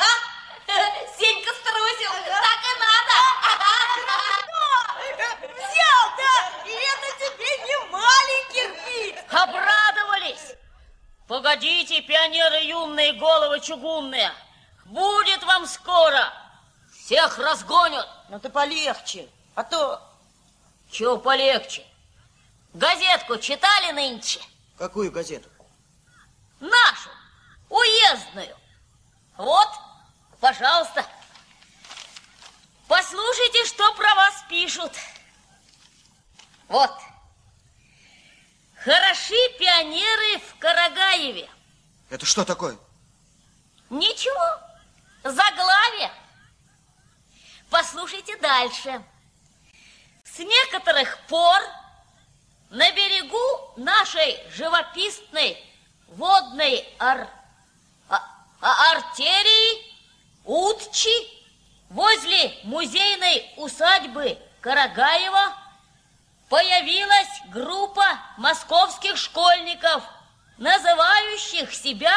Сенька струсил, так и надо. Взял, да, и это тебе не маленьких бить. Обрадовались? Погодите, пионеры юные, головы чугунные. Будет вам скоро. Всех разгонят. Ну ты полегче, а то... Чего полегче? Газетку читали нынче? Какую газету? Нашу, уездную. Вот, пожалуйста. Послушайте, что про вас пишут. Вот. Хороши пионеры в Карагаеве. Это что такое? Ничего, заглавие. Послушайте дальше. С некоторых пор нашей живописной водной ар... а- а- артерии Утчи возле музейной усадьбы Карагаева появилась группа московских школьников, называющих себя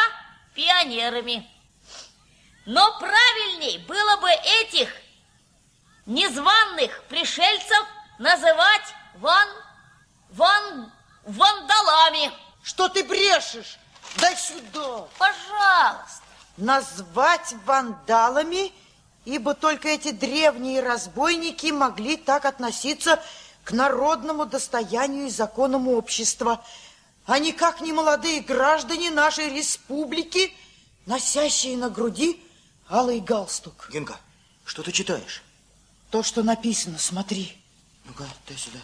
пионерами. Но правильней было бы этих незваных пришельцев называть ван... ван... вандалами. Что ты брешешь? Дай сюда. Пожалуйста. Назвать вандалами, ибо только эти древние разбойники могли так относиться к народному достоянию и законам общества, а никак не молодые граждане нашей республики, носящие на груди алый галстук. Генка, что ты читаешь? То, что написано, смотри. Ну-ка, дай сюда.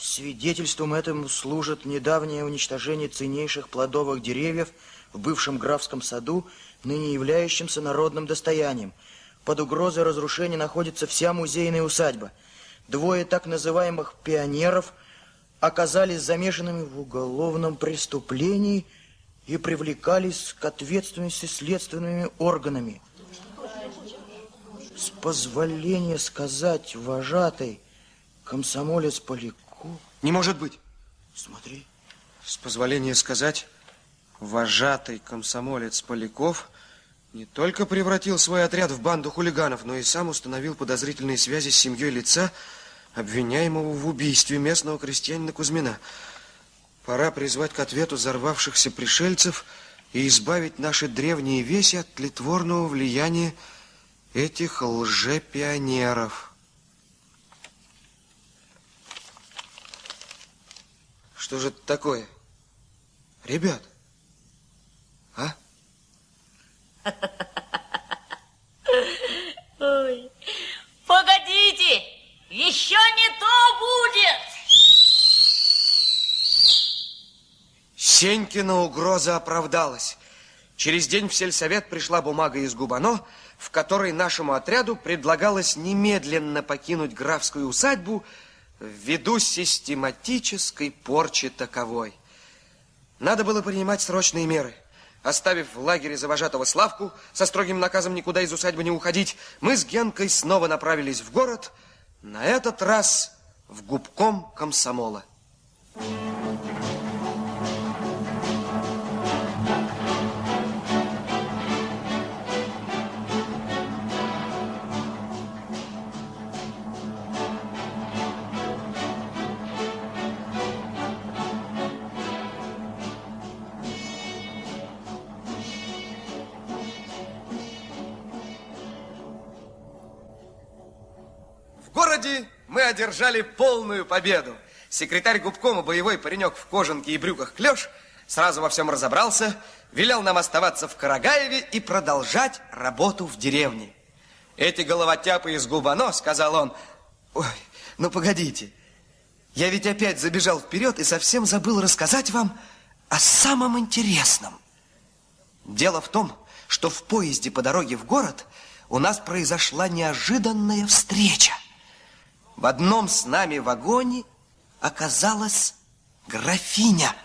Свидетельством этому служит недавнее уничтожение ценнейших плодовых деревьев в бывшем графском саду, ныне являющемся народным достоянием. Под угрозой разрушения находится вся музейная усадьба. Двое так называемых пионеров оказались замешанными в уголовном преступлении и привлекались к ответственности следственными органами. С позволения сказать, вожатый, комсомолец Поляков... Не может быть. Смотри. С позволения сказать, вожатый комсомолец Поляков не только превратил свой отряд в банду хулиганов, но и сам установил подозрительные связи с семьей лица, обвиняемого в убийстве местного крестьянина Кузьмина. Пора призвать к ответу взорвавшихся пришельцев и избавить наши древние веси от тлетворного влияния этих лжепионеров. Что же это такое? Ребят, а? Ой, погодите, еще не то будет. Сенькина угроза оправдалась. Через день в сельсовет пришла бумага из Губано, в которой нашему отряду предлагалось немедленно покинуть графскую усадьбу ввиду систематической порчи таковой. Надо было принимать срочные меры. Оставив в лагере завожатого Славку со строгим наказом никуда из усадьбы не уходить, мы с Генкой снова направились в город, на этот раз в губком комсомола. В городе одержали полную победу. Секретарь губкома, боевой паренек в кожанке и брюках клеш, сразу во всем разобрался, велел нам оставаться в Карагаеве и продолжать работу в деревне. Эти головотяпы из Губано, сказал он, ой, ну погодите, я ведь опять забежал вперед и совсем забыл рассказать вам о самом интересном. Дело в том, что в поезде по дороге в город у нас произошла неожиданная встреча. В одном с нами вагоне оказалась графиня.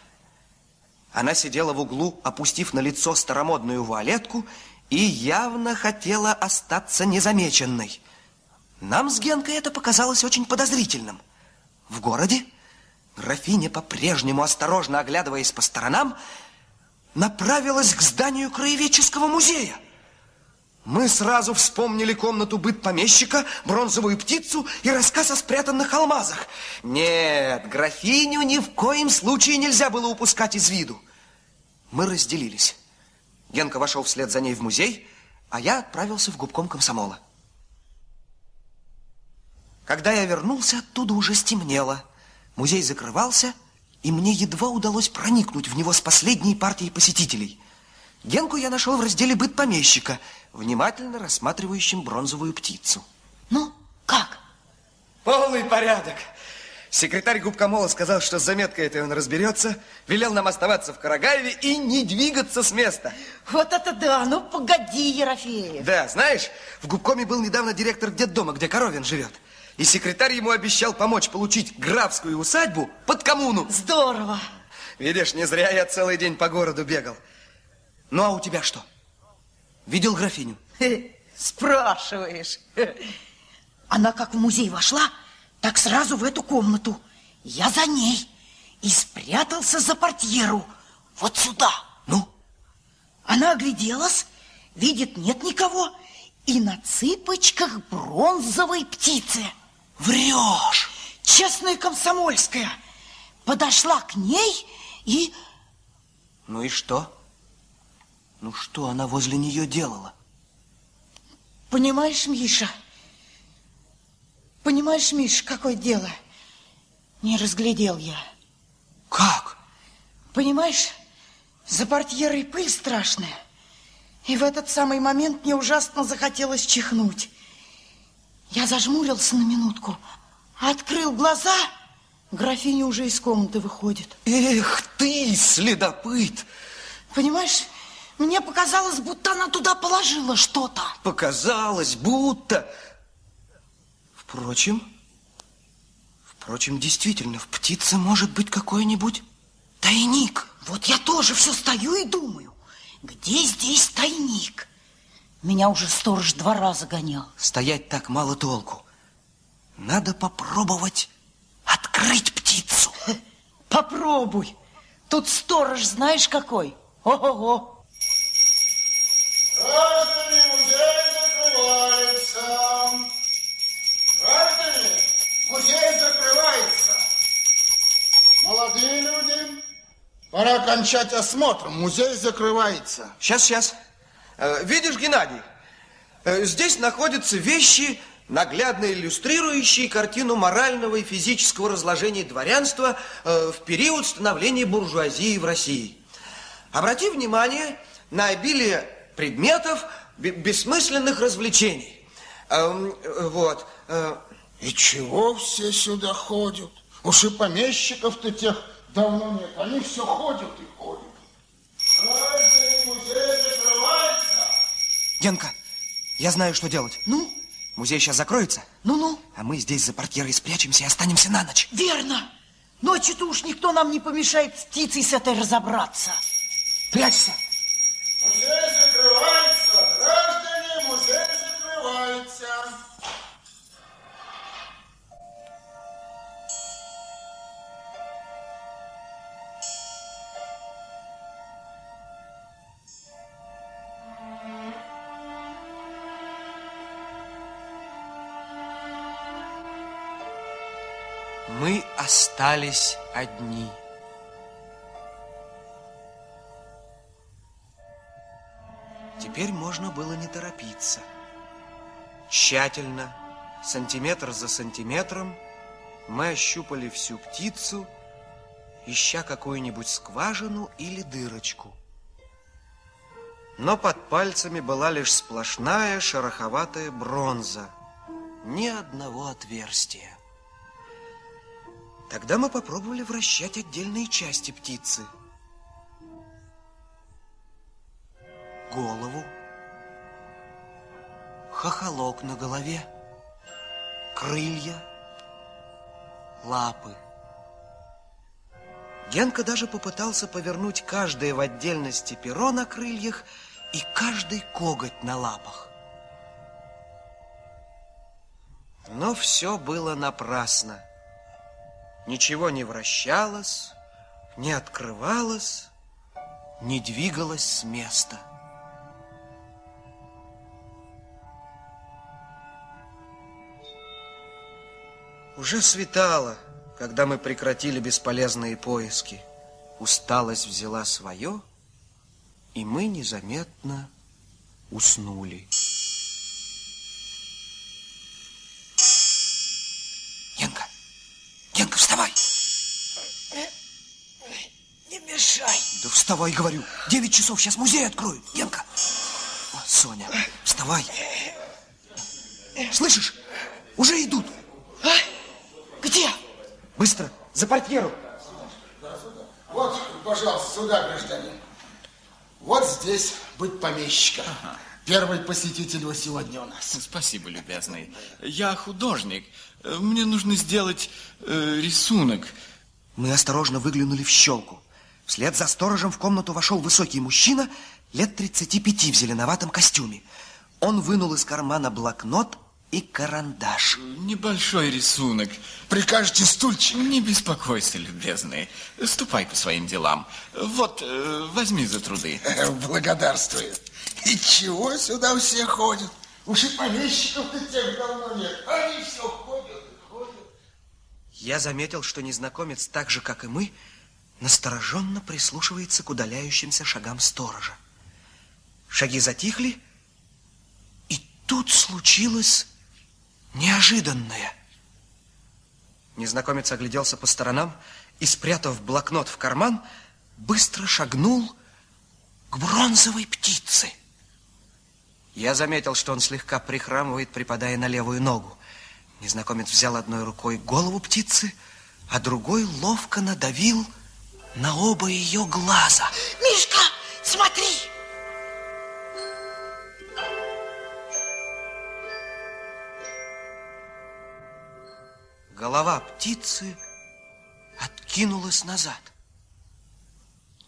Она сидела в углу, опустив на лицо старомодную вуалетку и явно хотела остаться незамеченной. Нам с Генкой это показалось очень подозрительным. В городе графиня, по-прежнему осторожно оглядываясь по сторонам, направилась к зданию краеведческого музея. Мы сразу вспомнили комнату быт помещика, бронзовую птицу и рассказ о спрятанных алмазах. Нет, графиню ни в коем случае нельзя было упускать из виду. Мы разделились. Генка вошел вслед за ней в музей, а я отправился в губком комсомола. Когда я вернулся, оттуда уже стемнело. Музей закрывался, и мне едва удалось проникнуть в него с последней партией посетителей. Генку я нашел в разделе «Быт помещика», внимательно рассматривающим бронзовую птицу. Ну, как? Полный порядок. Секретарь губкомола сказал, что с заметкой этой он разберется, велел нам оставаться в Карагаеве и не двигаться с места. Вот это да! Ну, погоди, Ерофеев. Да, знаешь, в губкоме был недавно директор детдома, где Коровин живет. И секретарь ему обещал помочь получить графскую усадьбу под коммуну. Здорово. Видишь, не зря я целый день по городу бегал. Ну, а у тебя что? Видел графиню? Спрашиваешь. Она как в музей вошла, так сразу в эту комнату. Я за ней и спрятался за портьеру. Вот сюда. Ну? Она огляделась, видит, нет никого, и на цыпочках бронзовой птицы. Врешь! Честная комсомольская. Подошла к ней и... Ну и что? Ну что она возле нее делала? Понимаешь, Миша? Понимаешь, Миша, какое дело? Не разглядел я. Как? Понимаешь, за портьерой пыль страшная. И в этот самый момент мне ужасно захотелось чихнуть. Я зажмурился на минутку, открыл глаза, графиня уже из комнаты выходит. Эх ты, следопыт! Понимаешь, мне показалось, будто она туда положила что-то. Показалось, будто... Впрочем, впрочем, действительно, в птице может быть какой-нибудь тайник. Вот я тоже все стою и думаю, где здесь тайник? Меня уже сторож два раза гонял. Стоять так мало толку. Надо попробовать открыть птицу. Попробуй. Тут сторож знаешь какой? Ого-го. Граждане, музей закрывается. Граждане, музей закрывается. Молодые люди, пора кончать осмотр. Музей закрывается. Сейчас, сейчас. Э, видишь, Геннадий, э, здесь находятся вещи, наглядно иллюстрирующие картину морального и физического разложения дворянства э, в период становления буржуазии в России. Обрати внимание на обилие предметов бессмысленных развлечений. Эм, вот. И чего все сюда ходят? Уж и помещиков-то тех давно нет. Они все ходят и ходят. Генка, я знаю, что делать. Ну? Музей сейчас закроется. Ну-ну. А мы здесь за портьерой спрячемся и останемся на ночь. Верно. Ночью-то уж никто нам не помешает с птицей с этой разобраться. Прячься. Музей закрывается. Граждане, музей закрывается. Мы остались одни. Теперь можно было не торопиться. Тщательно, сантиметр за сантиметром, Мы ощупали всю птицу, ища какую-нибудь скважину или дырочку. Но под пальцами была лишь сплошная шероховатая бронза. Ни одного отверстия. Тогда мы попробовали вращать отдельные части птицы. Голову, хохолок на голове, крылья, лапы. Генка даже попытался повернуть каждое в отдельности перо на крыльях и каждый коготь на лапах. Но все было напрасно. Ничего не вращалось, не открывалось, не двигалось с места. Уже светало, когда мы прекратили бесполезные поиски. Усталость взяла свое, и мы незаметно уснули. Генка, Генка, вставай! Не мешай. Да вставай, говорю. Девять часов, сейчас музей откроют. Генка. Соня, вставай. Слышишь? Уже идут. Быстро, за портьеру. Вот, пожалуйста, сюда, гражданин. Вот здесь быть помещиком. Первый посетитель его сегодня у нас. Спасибо, любезный. Я художник. Мне нужно сделать э, рисунок. Мы осторожно выглянули в щелку. Вслед за сторожем в комнату вошел высокий мужчина лет 35 в зеленоватом костюме. Он вынул из кармана блокнот и карандаш. Небольшой рисунок. Прикажете стульчик? Не беспокойся, любезный. Ступай по своим делам. Вот, э, возьми за труды. Благодарствую. И чего сюда все ходят? Уж и помещиков-то тех давно нет. Они все ходят и ходят. Я заметил, что незнакомец, так же, как и мы, настороженно прислушивается к удаляющимся шагам сторожа. Шаги затихли, и тут случилось неожиданное. Незнакомец огляделся по сторонам и, спрятав блокнот в карман, быстро шагнул к бронзовой птице. Я заметил, что он слегка прихрамывает, припадая на левую ногу. Незнакомец взял одной рукой голову птицы, а другой ловко надавил на оба ее глаза. Мишка, смотри! Голова птицы откинулась назад.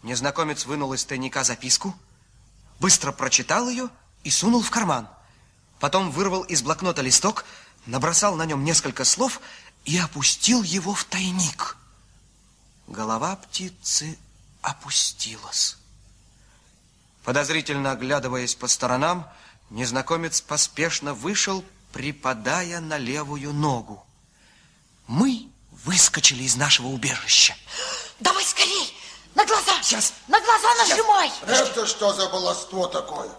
Незнакомец вынул из тайника записку, быстро прочитал ее и сунул в карман. Потом вырвал из блокнота листок, набросал на нем несколько слов и опустил его в тайник. Голова птицы опустилась. Подозрительно оглядываясь по сторонам, незнакомец поспешно вышел, припадая на левую ногу. Мы выскочили из нашего убежища. Давай скорей! На глаза! Сейчас. На глаза нажимай! Это что за баловство такое?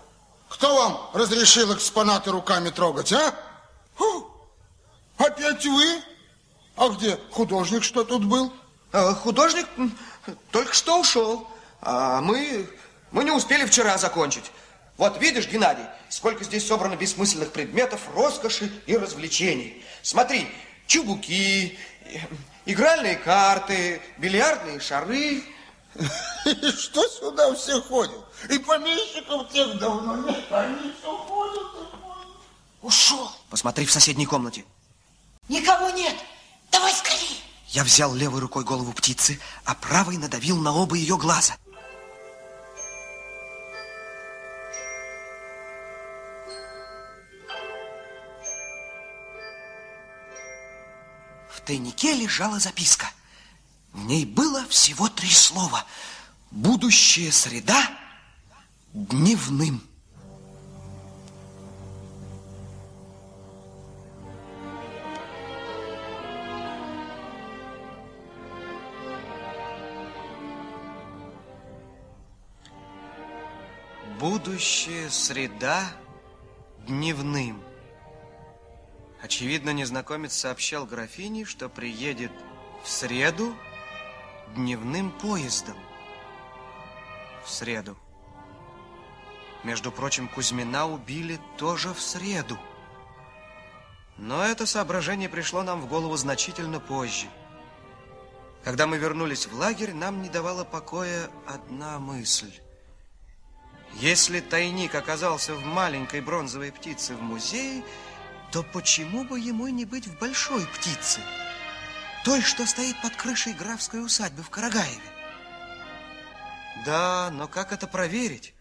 Кто вам разрешил экспонаты руками трогать, а? Фу! Опять вы? А где художник, что тут был? А, художник только что ушел. А мы, мы не успели вчера закончить. Вот видишь, Геннадий, сколько здесь собрано бессмысленных предметов, роскоши и развлечений. Смотри, чубуки, игральные карты, бильярдные шары. И что сюда все ходят? И помещиков тех давно нет, они все ходят и ходят. Ушел. Посмотри в соседней комнате. Никого нет. Давай скорей. Я взял левой рукой голову птицы, а правой надавил на оба ее глаза. Тайнике лежала записка. В ней было всего три слова. Будущая среда дневным. Будущая среда дневным. Очевидно, незнакомец сообщал графине, что приедет в среду дневным поездом. В среду. Между прочим, Кузьмина убили тоже в среду. Но это соображение пришло нам в голову значительно позже. Когда мы вернулись в лагерь, нам не давала покоя одна мысль. Если тайник оказался в маленькой бронзовой птице в музее, то почему бы ему не быть в большой птице? Той, что стоит под крышей графской усадьбы в Карагаеве. Да, но как это проверить?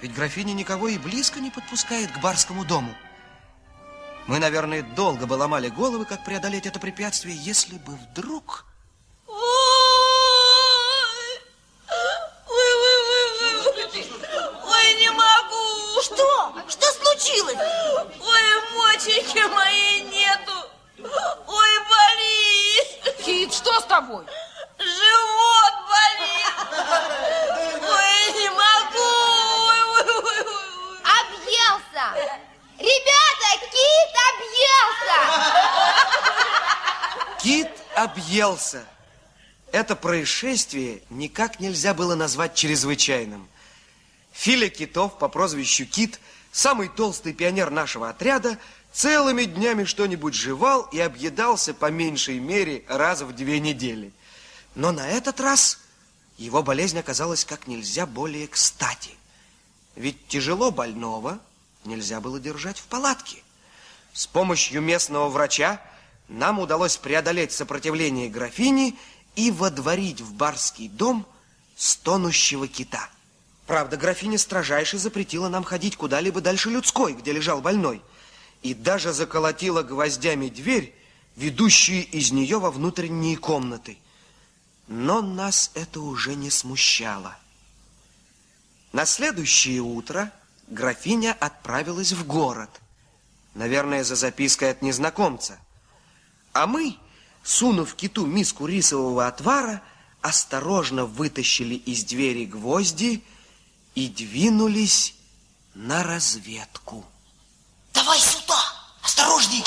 Ведь графиня никого и близко не подпускает к барскому дому. Мы, наверное, долго бы ломали головы, как преодолеть это препятствие, если бы вдруг... Ой, не могу. Что? Что случилось? Ой, моченьки моей нету. Ой, болит. Кит, что с тобой? Живот болит. Ой, не могу. Ой, ой, ой, ой. Объелся! Ребята, кит объелся! Кит объелся. Это происшествие никак нельзя было назвать чрезвычайным. Филя Китов по прозвищу Кит, самый толстый пионер нашего отряда, целыми днями что-нибудь жевал и объедался по меньшей мере раз в две недели. Но на этот раз его болезнь оказалась как нельзя более кстати. Ведь тяжело больного нельзя было держать в палатке. С помощью местного врача нам удалось преодолеть сопротивление графини и водворить в барский дом стонущего кита. Правда, графиня строжайше запретила нам ходить куда-либо дальше людской, где лежал больной, и даже заколотила гвоздями дверь, ведущую из нее во внутренние комнаты. Но нас это уже не смущало. На следующее утро графиня отправилась в город, наверное, за запиской от незнакомца. А мы, сунув киту миску рисового отвара, осторожно вытащили из двери гвозди и двинулись на разведку. Давай сюда! Осторожней!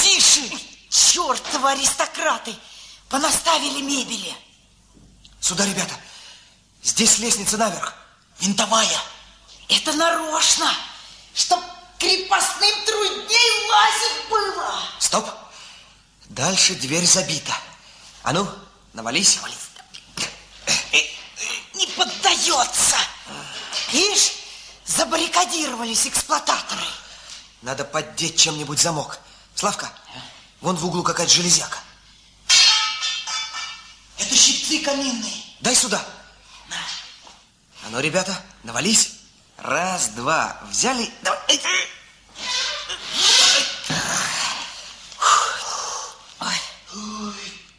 Тише! Чертовы аристократы! Понаставили мебели! Сюда, ребята! Здесь лестница наверх, винтовая. Это нарочно, чтоб крепостным трудней лазить было. Стоп! Дальше дверь забита. А ну, навались. Не поддается. Видишь, забаррикадировались эксплуататоры. Надо поддеть чем-нибудь замок. Славка, вон в углу какая-то железяка. Это щипцы каминные. Дай сюда. А ну, ребята, навались. Раз, два, взяли. Давай. Ой,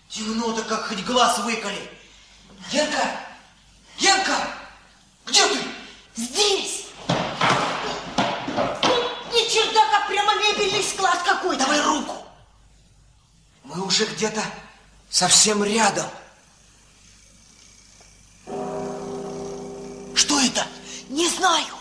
темно-то, как хоть глаз выколи. Генка! Генка! Где ты? Здесь. Не чердак, а прямо мебельный склад какой-то. Давай руку. Мы уже где-то совсем рядом. Что это? Не знаю.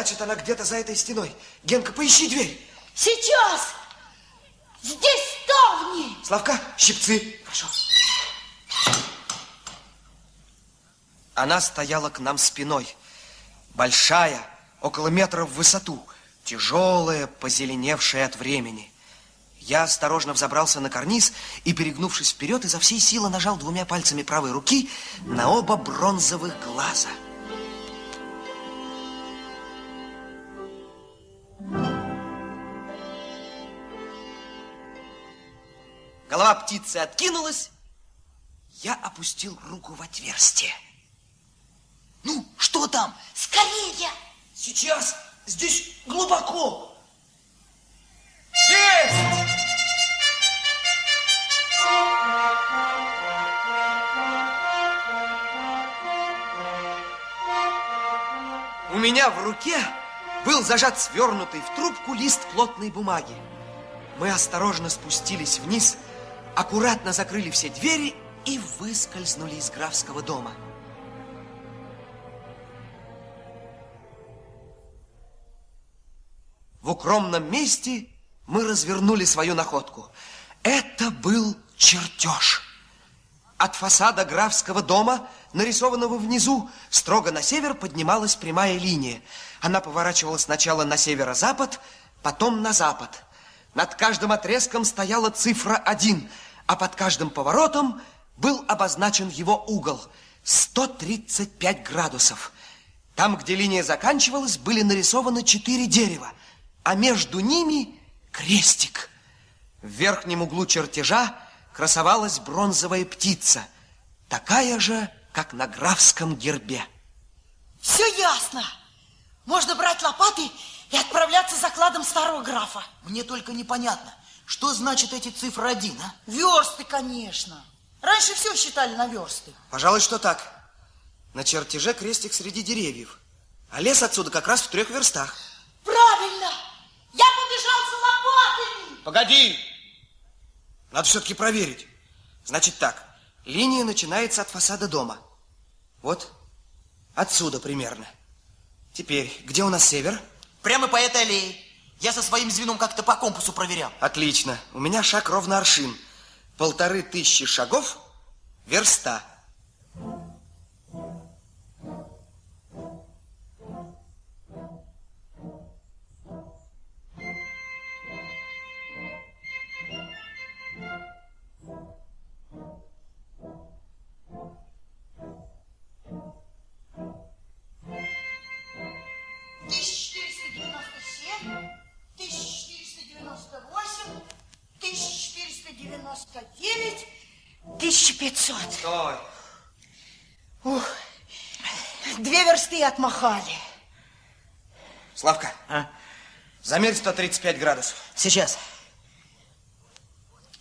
Значит, она где-то за этой стеной. Генка, поищи дверь. Сейчас! Здесь ставни! Славка, щипцы. Хорошо. Она стояла к нам спиной. Большая, около метра в высоту. Тяжелая, позеленевшая от времени. Я осторожно взобрался на карниз и, перегнувшись вперед, изо всей силы нажал двумя пальцами правой руки на оба бронзовых глаза. Голова птицы откинулась. Я опустил руку в отверстие. Ну, что там? Скорее! Сейчас здесь глубоко. Есть! У меня в руке был зажат свернутый в трубку лист плотной бумаги. Мы осторожно спустились вниз, аккуратно закрыли все двери и выскользнули из графского дома. В укромном месте мы развернули свою находку. Это был чертеж. От фасада графского дома, нарисованного внизу, строго на север поднималась прямая линия. Она поворачивала сначала на северо-запад, потом на запад. Над каждым отрезком стояла цифра 1, а под каждым поворотом был обозначен его угол – 135 градусов. Там, где линия заканчивалась, были нарисованы четыре дерева, а между ними крестик. В верхнем углу чертежа красовалась бронзовая птица, такая же, как на графском гербе. Все ясно. Можно брать лопаты и отправляться за кладом старого графа. Мне только непонятно, что значит эти цифры один, а? Версты, конечно. Раньше все считали на версты. Пожалуй, что так. На чертеже крестик среди деревьев, а лес отсюда как раз в трех верстах. Правильно! Я побежал за лопатами! Погоди! Надо все-таки проверить. Значит так, линия начинается от фасада дома. Вот отсюда примерно. Теперь, где у нас север? Прямо по этой аллее. Я со своим звеном как-то по компасу проверял. Отлично. У меня шаг ровно аршин. Полторы тысячи шагов – верста. Тысяча 1500. Стой. Ух, две версты отмахали. Славка, а? замерь 135 градусов. Сейчас.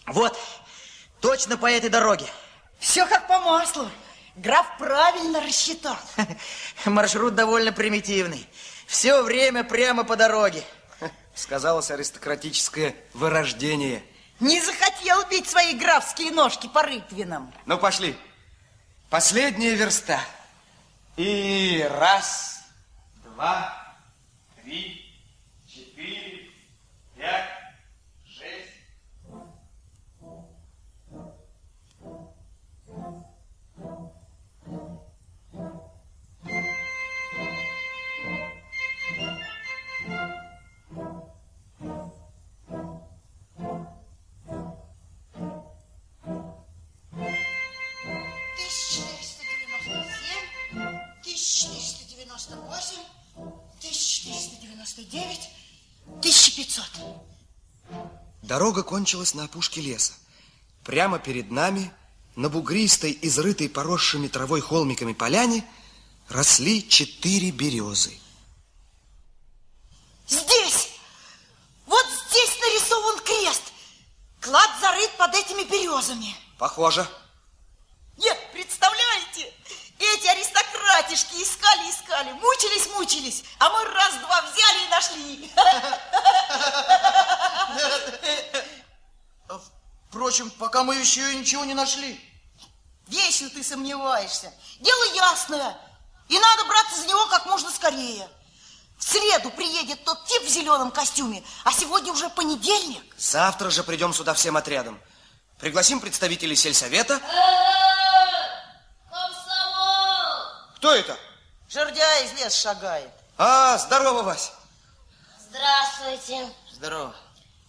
Вот, точно по этой дороге. Все как по маслу. Граф правильно рассчитал. Маршрут довольно примитивный. Все время прямо по дороге. Сказалось аристократическое вырождение. Не захотел бить свои графские ножки по рытвинам. Ну, пошли. Последняя верста. И раз, два, три, четыре, пять, 499, 1500. Дорога кончилась на опушке леса. Прямо перед нами, на бугристой, изрытой поросшими травой холмиками поляне, росли четыре березы. Здесь! Вот здесь нарисован крест! Клад зарыт под этими березами. Похоже. Похоже. Пока мы еще ничего не нашли. Вечно ты сомневаешься. Дело ясное. И надо браться за него как можно скорее. В среду приедет тот тип в зеленом костюме, а сегодня уже понедельник. Завтра же придем сюда всем отрядом. Пригласим представителей сельсовета. Кто это? Жердя из леса шагает. А, здорово, Вась. Здравствуйте. Здорово.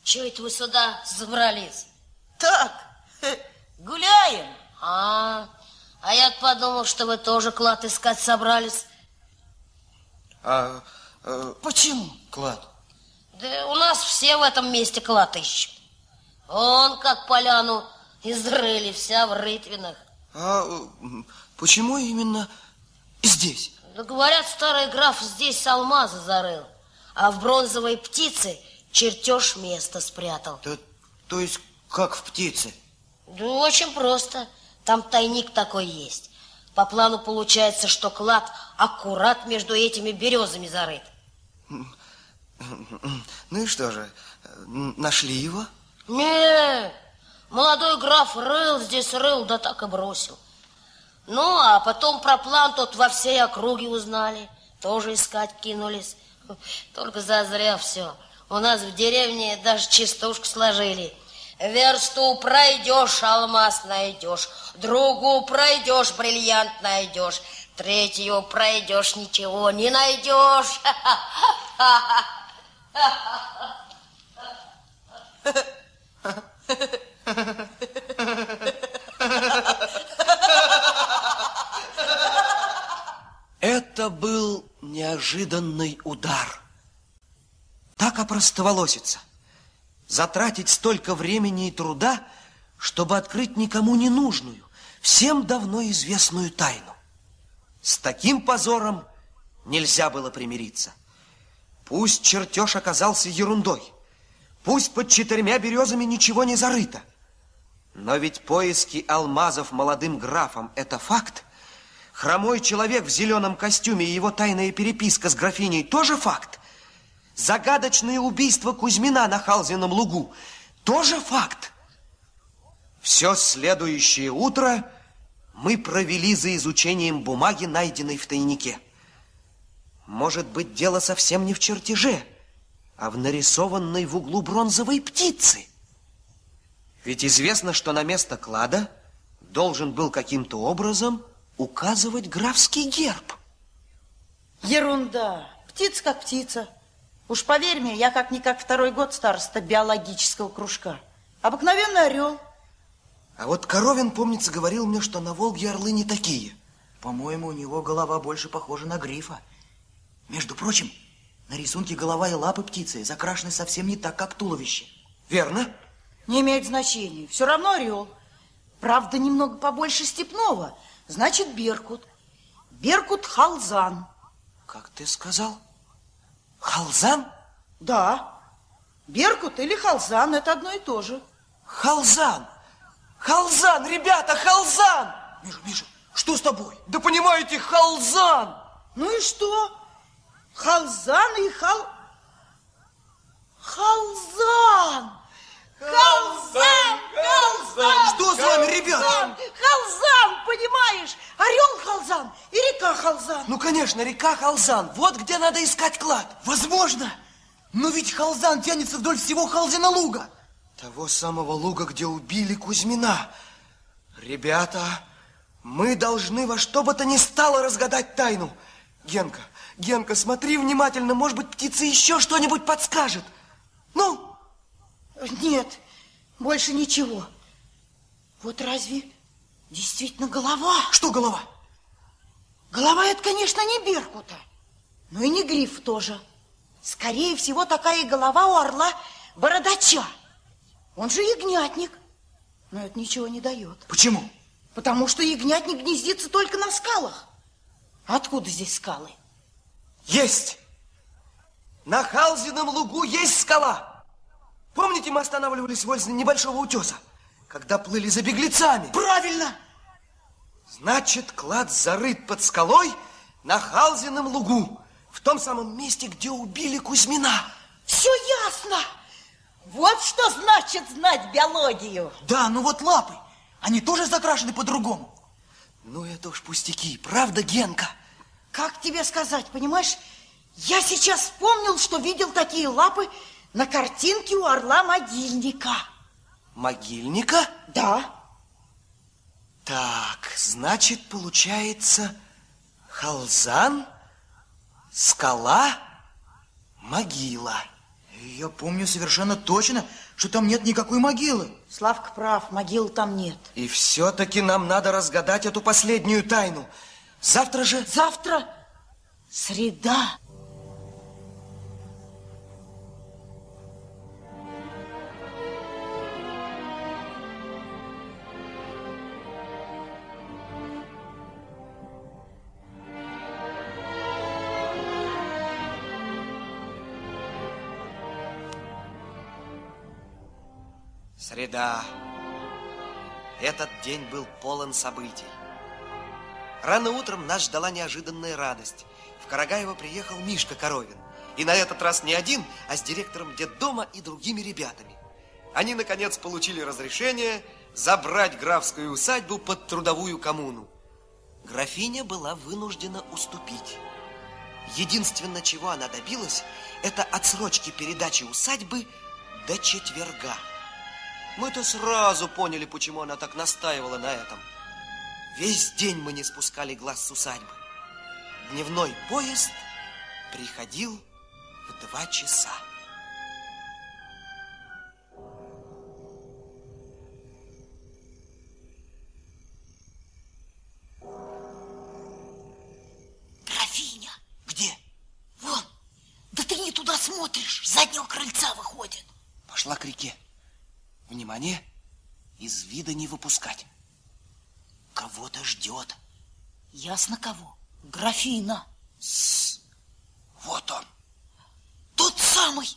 Чего это вы сюда забрались? Так, гуляем. А, а я подумал, что вы тоже клад искать собрались. А, э, Почему? клад. Да у нас все в этом месте клад ищут. Он как поляну изрыли, вся в рытвинах. А э, почему именно здесь? Да говорят, старый граф здесь алмазы зарыл, а в бронзовой птице чертеж место спрятал. То, то есть как в птице? Да очень просто. Там тайник такой есть. По плану получается, что клад аккурат между этими березами зарыт. Ну и что же, нашли его? Не, молодой граф рыл здесь рыл, да так и бросил. Ну, а потом про план тот во всей округе узнали. Тоже искать кинулись. Только зазря все. У нас в деревне даже частушку сложили. Версту пройдешь, алмаз найдешь. Другу пройдешь, бриллиант найдешь. Третью пройдешь, ничего не найдешь. Это был неожиданный удар. Так опростоволоситься. Затратить столько времени и труда, чтобы открыть никому не нужную, всем давно известную тайну. С таким позором нельзя было примириться. Пусть чертеж оказался ерундой, пусть под четырьмя березами ничего не зарыто, но ведь поиски алмазов молодым графом – это факт. Хромой человек в зеленом костюме и его тайная переписка с графиней тоже факт. Загадочное убийство Кузьмина на Халзином лугу тоже факт. Все следующее утро мы провели за изучением бумаги, найденной в тайнике. Может быть, дело совсем не в чертеже, а в нарисованной в углу бронзовой птицы. Ведь известно, что на место клада должен был каким-то образом указывать графский герб. Ерунда. Птица как птица. Уж поверь мне, я как-никак второй год староста биологического кружка. Обыкновенный орел. А вот Коровин, помнится, говорил мне, что на Волге орлы не такие. По-моему, у него голова больше похожа на грифа. Между прочим, на рисунке голова и лапы птицы закрашены совсем не так, как туловище. Верно? Не имеет значения. Все равно орел. Правда, немного побольше степного – значит Беркут. Беркут Халзан. Как ты сказал? Халзан? Да. Беркут или Халзан – это одно и то же. Халзан! Халзан, ребята, Халзан! Миша, Миша, что с тобой? Да понимаете, Халзан! Ну и что? Халзан и Хал... Халзан! Халзан! Халзан! Что с вами, ребят? Халзан, понимаешь? Орел Халзан и река Халзан. Ну, конечно, река Халзан. Вот где надо искать клад. Возможно. Но ведь Халзан тянется вдоль всего Халзина луга. Того самого луга, где убили Кузьмина. Ребята, мы должны во что бы то ни стало разгадать тайну. Генка, Генка, смотри внимательно, может быть, птица еще что-нибудь подскажет. Ну, нет, больше ничего. Вот разве действительно голова? Что голова? Голова это, конечно, не Беркута, но и не Гриф тоже. Скорее всего, такая голова у орла бородача. Он же ягнятник. Но это ничего не дает. Почему? Потому что ягнятник гнездится только на скалах. Откуда здесь скалы? Есть! На Халзином лугу есть скала. Помните, мы останавливались возле небольшого утеса, когда плыли за беглецами? Правильно! Значит, клад зарыт под скалой на Халзином лугу, в том самом месте, где убили Кузьмина. Все ясно! Вот что значит знать биологию. Да, ну вот лапы, они тоже закрашены по-другому. Ну, это уж пустяки, правда, Генка? Как тебе сказать, понимаешь, я сейчас вспомнил, что видел такие лапы на картинке у орла могильника. Могильника? Да. Так, значит, получается Халзан, скала, могила. Я помню совершенно точно, что там нет никакой могилы. Славка прав, могил там нет. И все-таки нам надо разгадать эту последнюю тайну. Завтра же... Завтра среда. Среда. Этот день был полон событий. Рано утром нас ждала неожиданная радость. В Карагаево приехал Мишка Коровин. И на этот раз не один, а с директором детдома и другими ребятами. Они, наконец, получили разрешение забрать графскую усадьбу под трудовую коммуну. Графиня была вынуждена уступить. Единственное, чего она добилась, это отсрочки передачи усадьбы до четверга. Мы-то сразу поняли, почему она так настаивала на этом. Весь день мы не спускали глаз с усадьбы. Дневной поезд приходил в два часа. Графиня, Где? вон, да ты не туда смотришь, с заднего крыльца выходит. Пошла к реке. Внимание, из вида не выпускать. Кого-то ждет. Ясно кого? Графина. Вот он. Тот самый,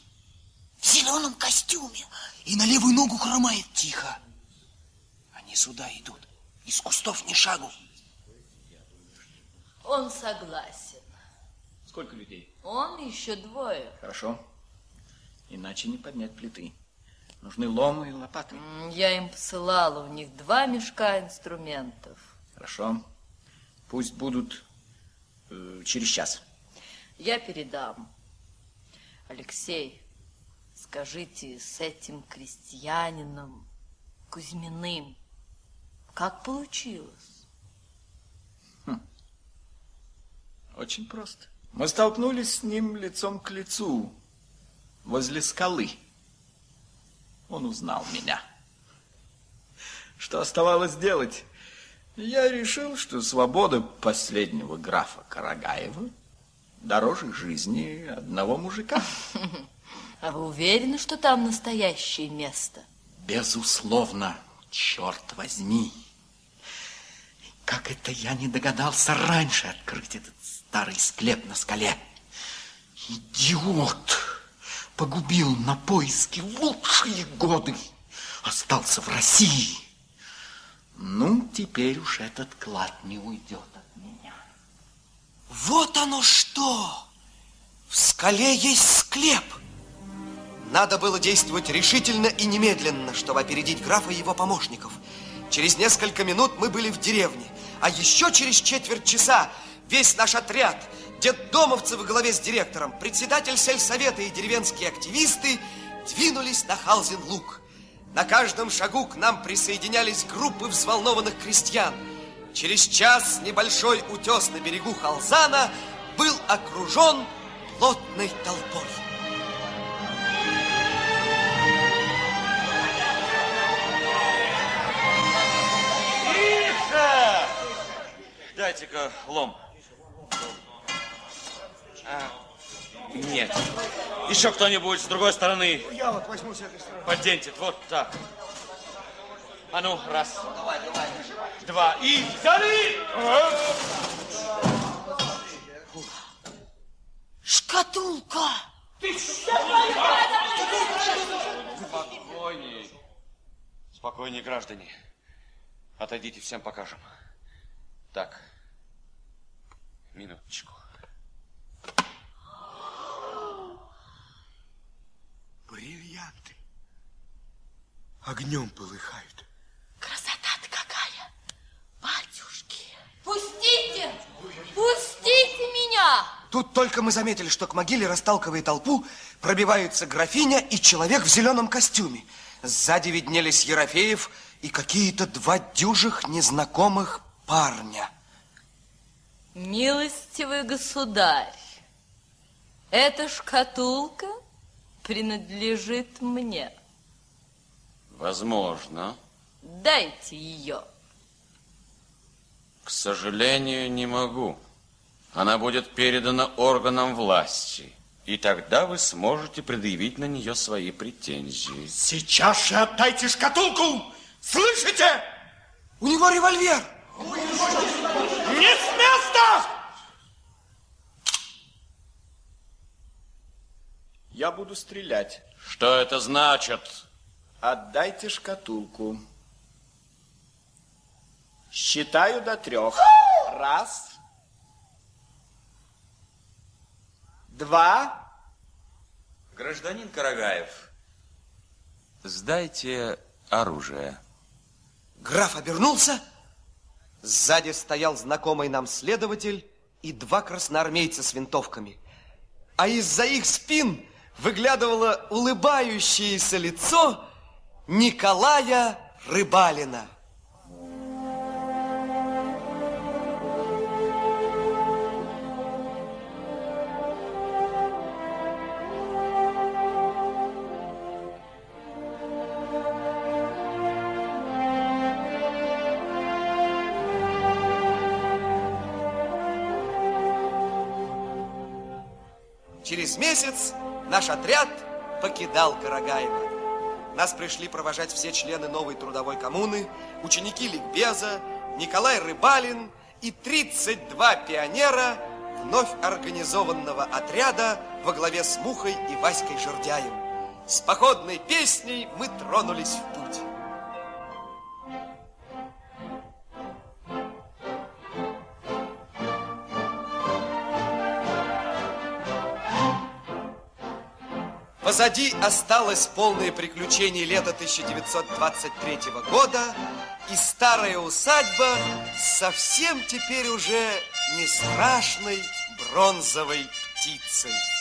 в зеленом костюме. И на левую ногу хромает. Тихо. Они сюда идут. Из кустов ни шагу. Он согласен. Сколько людей? Он еще двое. Хорошо. Иначе не поднять плиты. Нужны ломы и лопаты. Я им посылала, у них два мешка инструментов. Хорошо. Пусть будут э, через час. Я передам. Алексей, скажите, с этим крестьянином Кузьминым, как получилось? Очень просто. Мы столкнулись с ним лицом к лицу возле скалы. Он узнал меня. Что оставалось делать? Я решил, что свобода последнего графа Карагаева дороже жизни одного мужика. А вы уверены, что там настоящее место? Безусловно, черт возьми. Как это я не догадался раньше открыть этот старый склеп на скале? Идиот! Погубил на поиски лучшие годы. Остался в России. Ну, теперь уж этот клад не уйдет от меня. Вот оно что! В скале есть склеп. Надо было действовать решительно и немедленно, чтобы опередить графа и его помощников. Через несколько минут мы были в деревне, а еще через четверть часа весь наш отряд, детдомовцы во главе с директором, председатель сельсовета и деревенские активисты двинулись на Халзин-Луг. На каждом шагу к нам присоединялись группы взволнованных крестьян. Через час небольшой утес на берегу Халзана был окружен плотной толпой. Дайте-ка лом. А, нет. Еще кто-нибудь с другой стороны. Я вот возьму с этой стороны. Подденьте, вот так. А ну, раз. Два. И взяли! Шкатулка! Спокойней. Спокойней, граждане. Отойдите, всем покажем. Так. Минуточку. Огнем полыхают. Красота-то какая! Батюшки! Пустите! Пустите меня! Тут только мы заметили, что к могиле, расталкивая толпу, пробиваются графиня и человек в зеленом костюме. Сзади виднелись Ерофеев и какие-то два дюжих незнакомых парня. Милостивый государь, эта шкатулка принадлежит мне. Возможно. Дайте ее. К сожалению, не могу. Она будет передана органам власти. И тогда вы сможете предъявить на нее свои претензии. Сейчас же отдайте шкатулку! Слышите? У него револьвер! Не с места! Я буду стрелять. Что это значит? Отдайте шкатулку. Считаю до трех. Раз. Два. Гражданин Карагаев, сдайте оружие. Граф обернулся. Сзади стоял знакомый нам следователь и два красноармейца с винтовками. А из-за их спин выглядывало улыбающееся лицо Николая Рыбалина. Через месяц наш отряд покидал Карагаево. Нас пришли провожать все члены новой трудовой коммуны, ученики ликбеза, Николай Рыбалин и 32 пионера вновь организованного отряда во главе с Мухой и Васькой Жердяем. С походной песней мы тронулись в путь. Позади осталось полное приключение лета 1923 года, и старая усадьба совсем теперь уже не страшной бронзовой птицей.